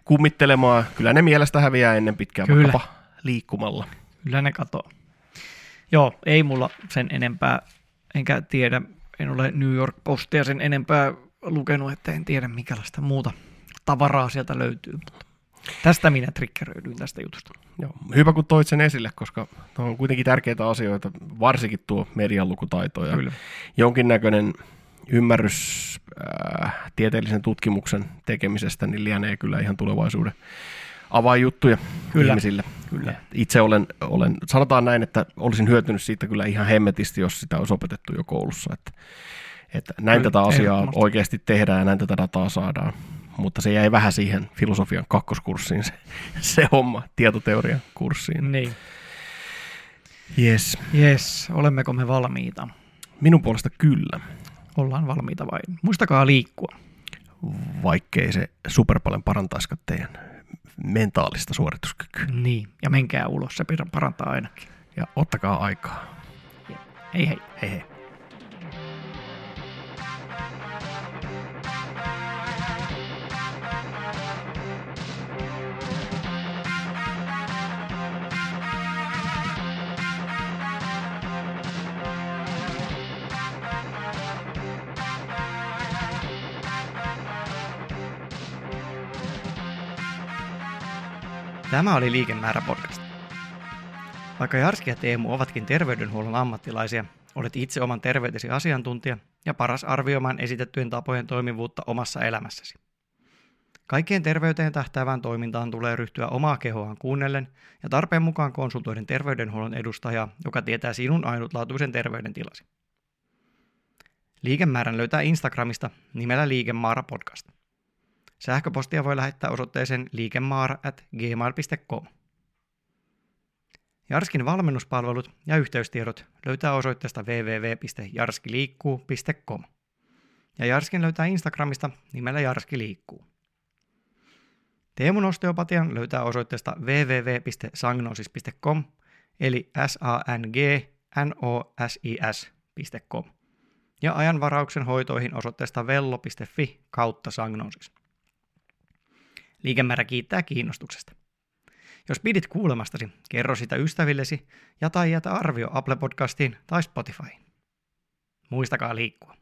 kummittelemaan. Kyllä ne mielestä häviää ennen pitkään Kyllä. vaikkapa liikkumalla. Kyllä ne katoo. Joo, ei mulla sen enempää, enkä tiedä, en ole New York Postia sen enempää lukenut, että en tiedä minkälaista muuta tavaraa sieltä löytyy. Mutta tästä minä triggeröidyin tästä jutusta. Joo, hyvä kun toit sen esille, koska on kuitenkin tärkeitä asioita, varsinkin tuo median lukutaito ja Kyllä. jonkinnäköinen ymmärrys äh, tieteellisen tutkimuksen tekemisestä niin lienee kyllä ihan tulevaisuuden avainjuttuja kyllä. ihmisille. Kyllä. Itse olen, olen, sanotaan näin, että olisin hyötynyt siitä kyllä ihan hemmetisti, jos sitä olisi opetettu jo koulussa, että, että näin kyllä, tätä asiaa oikeasti tehdään ja näin tätä dataa saadaan. Mutta se jäi vähän siihen filosofian kakkoskurssiin se, se homma, tietoteorian kurssiin. Niin. Yes. Yes, olemmeko me valmiita? Minun puolesta kyllä. Ollaan valmiita vai? Muistakaa liikkua. Vaikkei se super paljon parantaisikaan teidän mentaalista suorituskykyä. Niin, ja menkää ulos, se parantaa ainakin. Ja ottakaa aikaa. Hei hei. Hei hei. Tämä oli Liikemäärä podcast. Vaikka Jarski ja Teemu ovatkin terveydenhuollon ammattilaisia, olet itse oman terveytesi asiantuntija ja paras arvioimaan esitettyjen tapojen toimivuutta omassa elämässäsi. Kaikkien terveyteen tähtäävään toimintaan tulee ryhtyä omaa kehoaan kuunnellen ja tarpeen mukaan konsultoiden terveydenhuollon edustajaa, joka tietää sinun ainutlaatuisen terveydentilasi. Liikemäärän löytää Instagramista nimellä Liikemaara podcast. Sähköpostia voi lähettää osoitteeseen liikemaara at gmail.com. Jarskin valmennuspalvelut ja yhteystiedot löytää osoitteesta www.jarskiliikkuu.com. Ja Jarskin löytää Instagramista nimellä Jarski liikkuu. Teemun osteopatian löytää osoitteesta www.sangnosis.com eli s a n g n o s i ja ajanvarauksen hoitoihin osoitteesta vello.fi kautta sangnosis. Liikemäärä kiittää kiinnostuksesta. Jos pidit kuulemastasi, kerro sitä ystävillesi ja tai jätä arvio Apple Podcastiin tai Spotifyin. Muistakaa liikkua.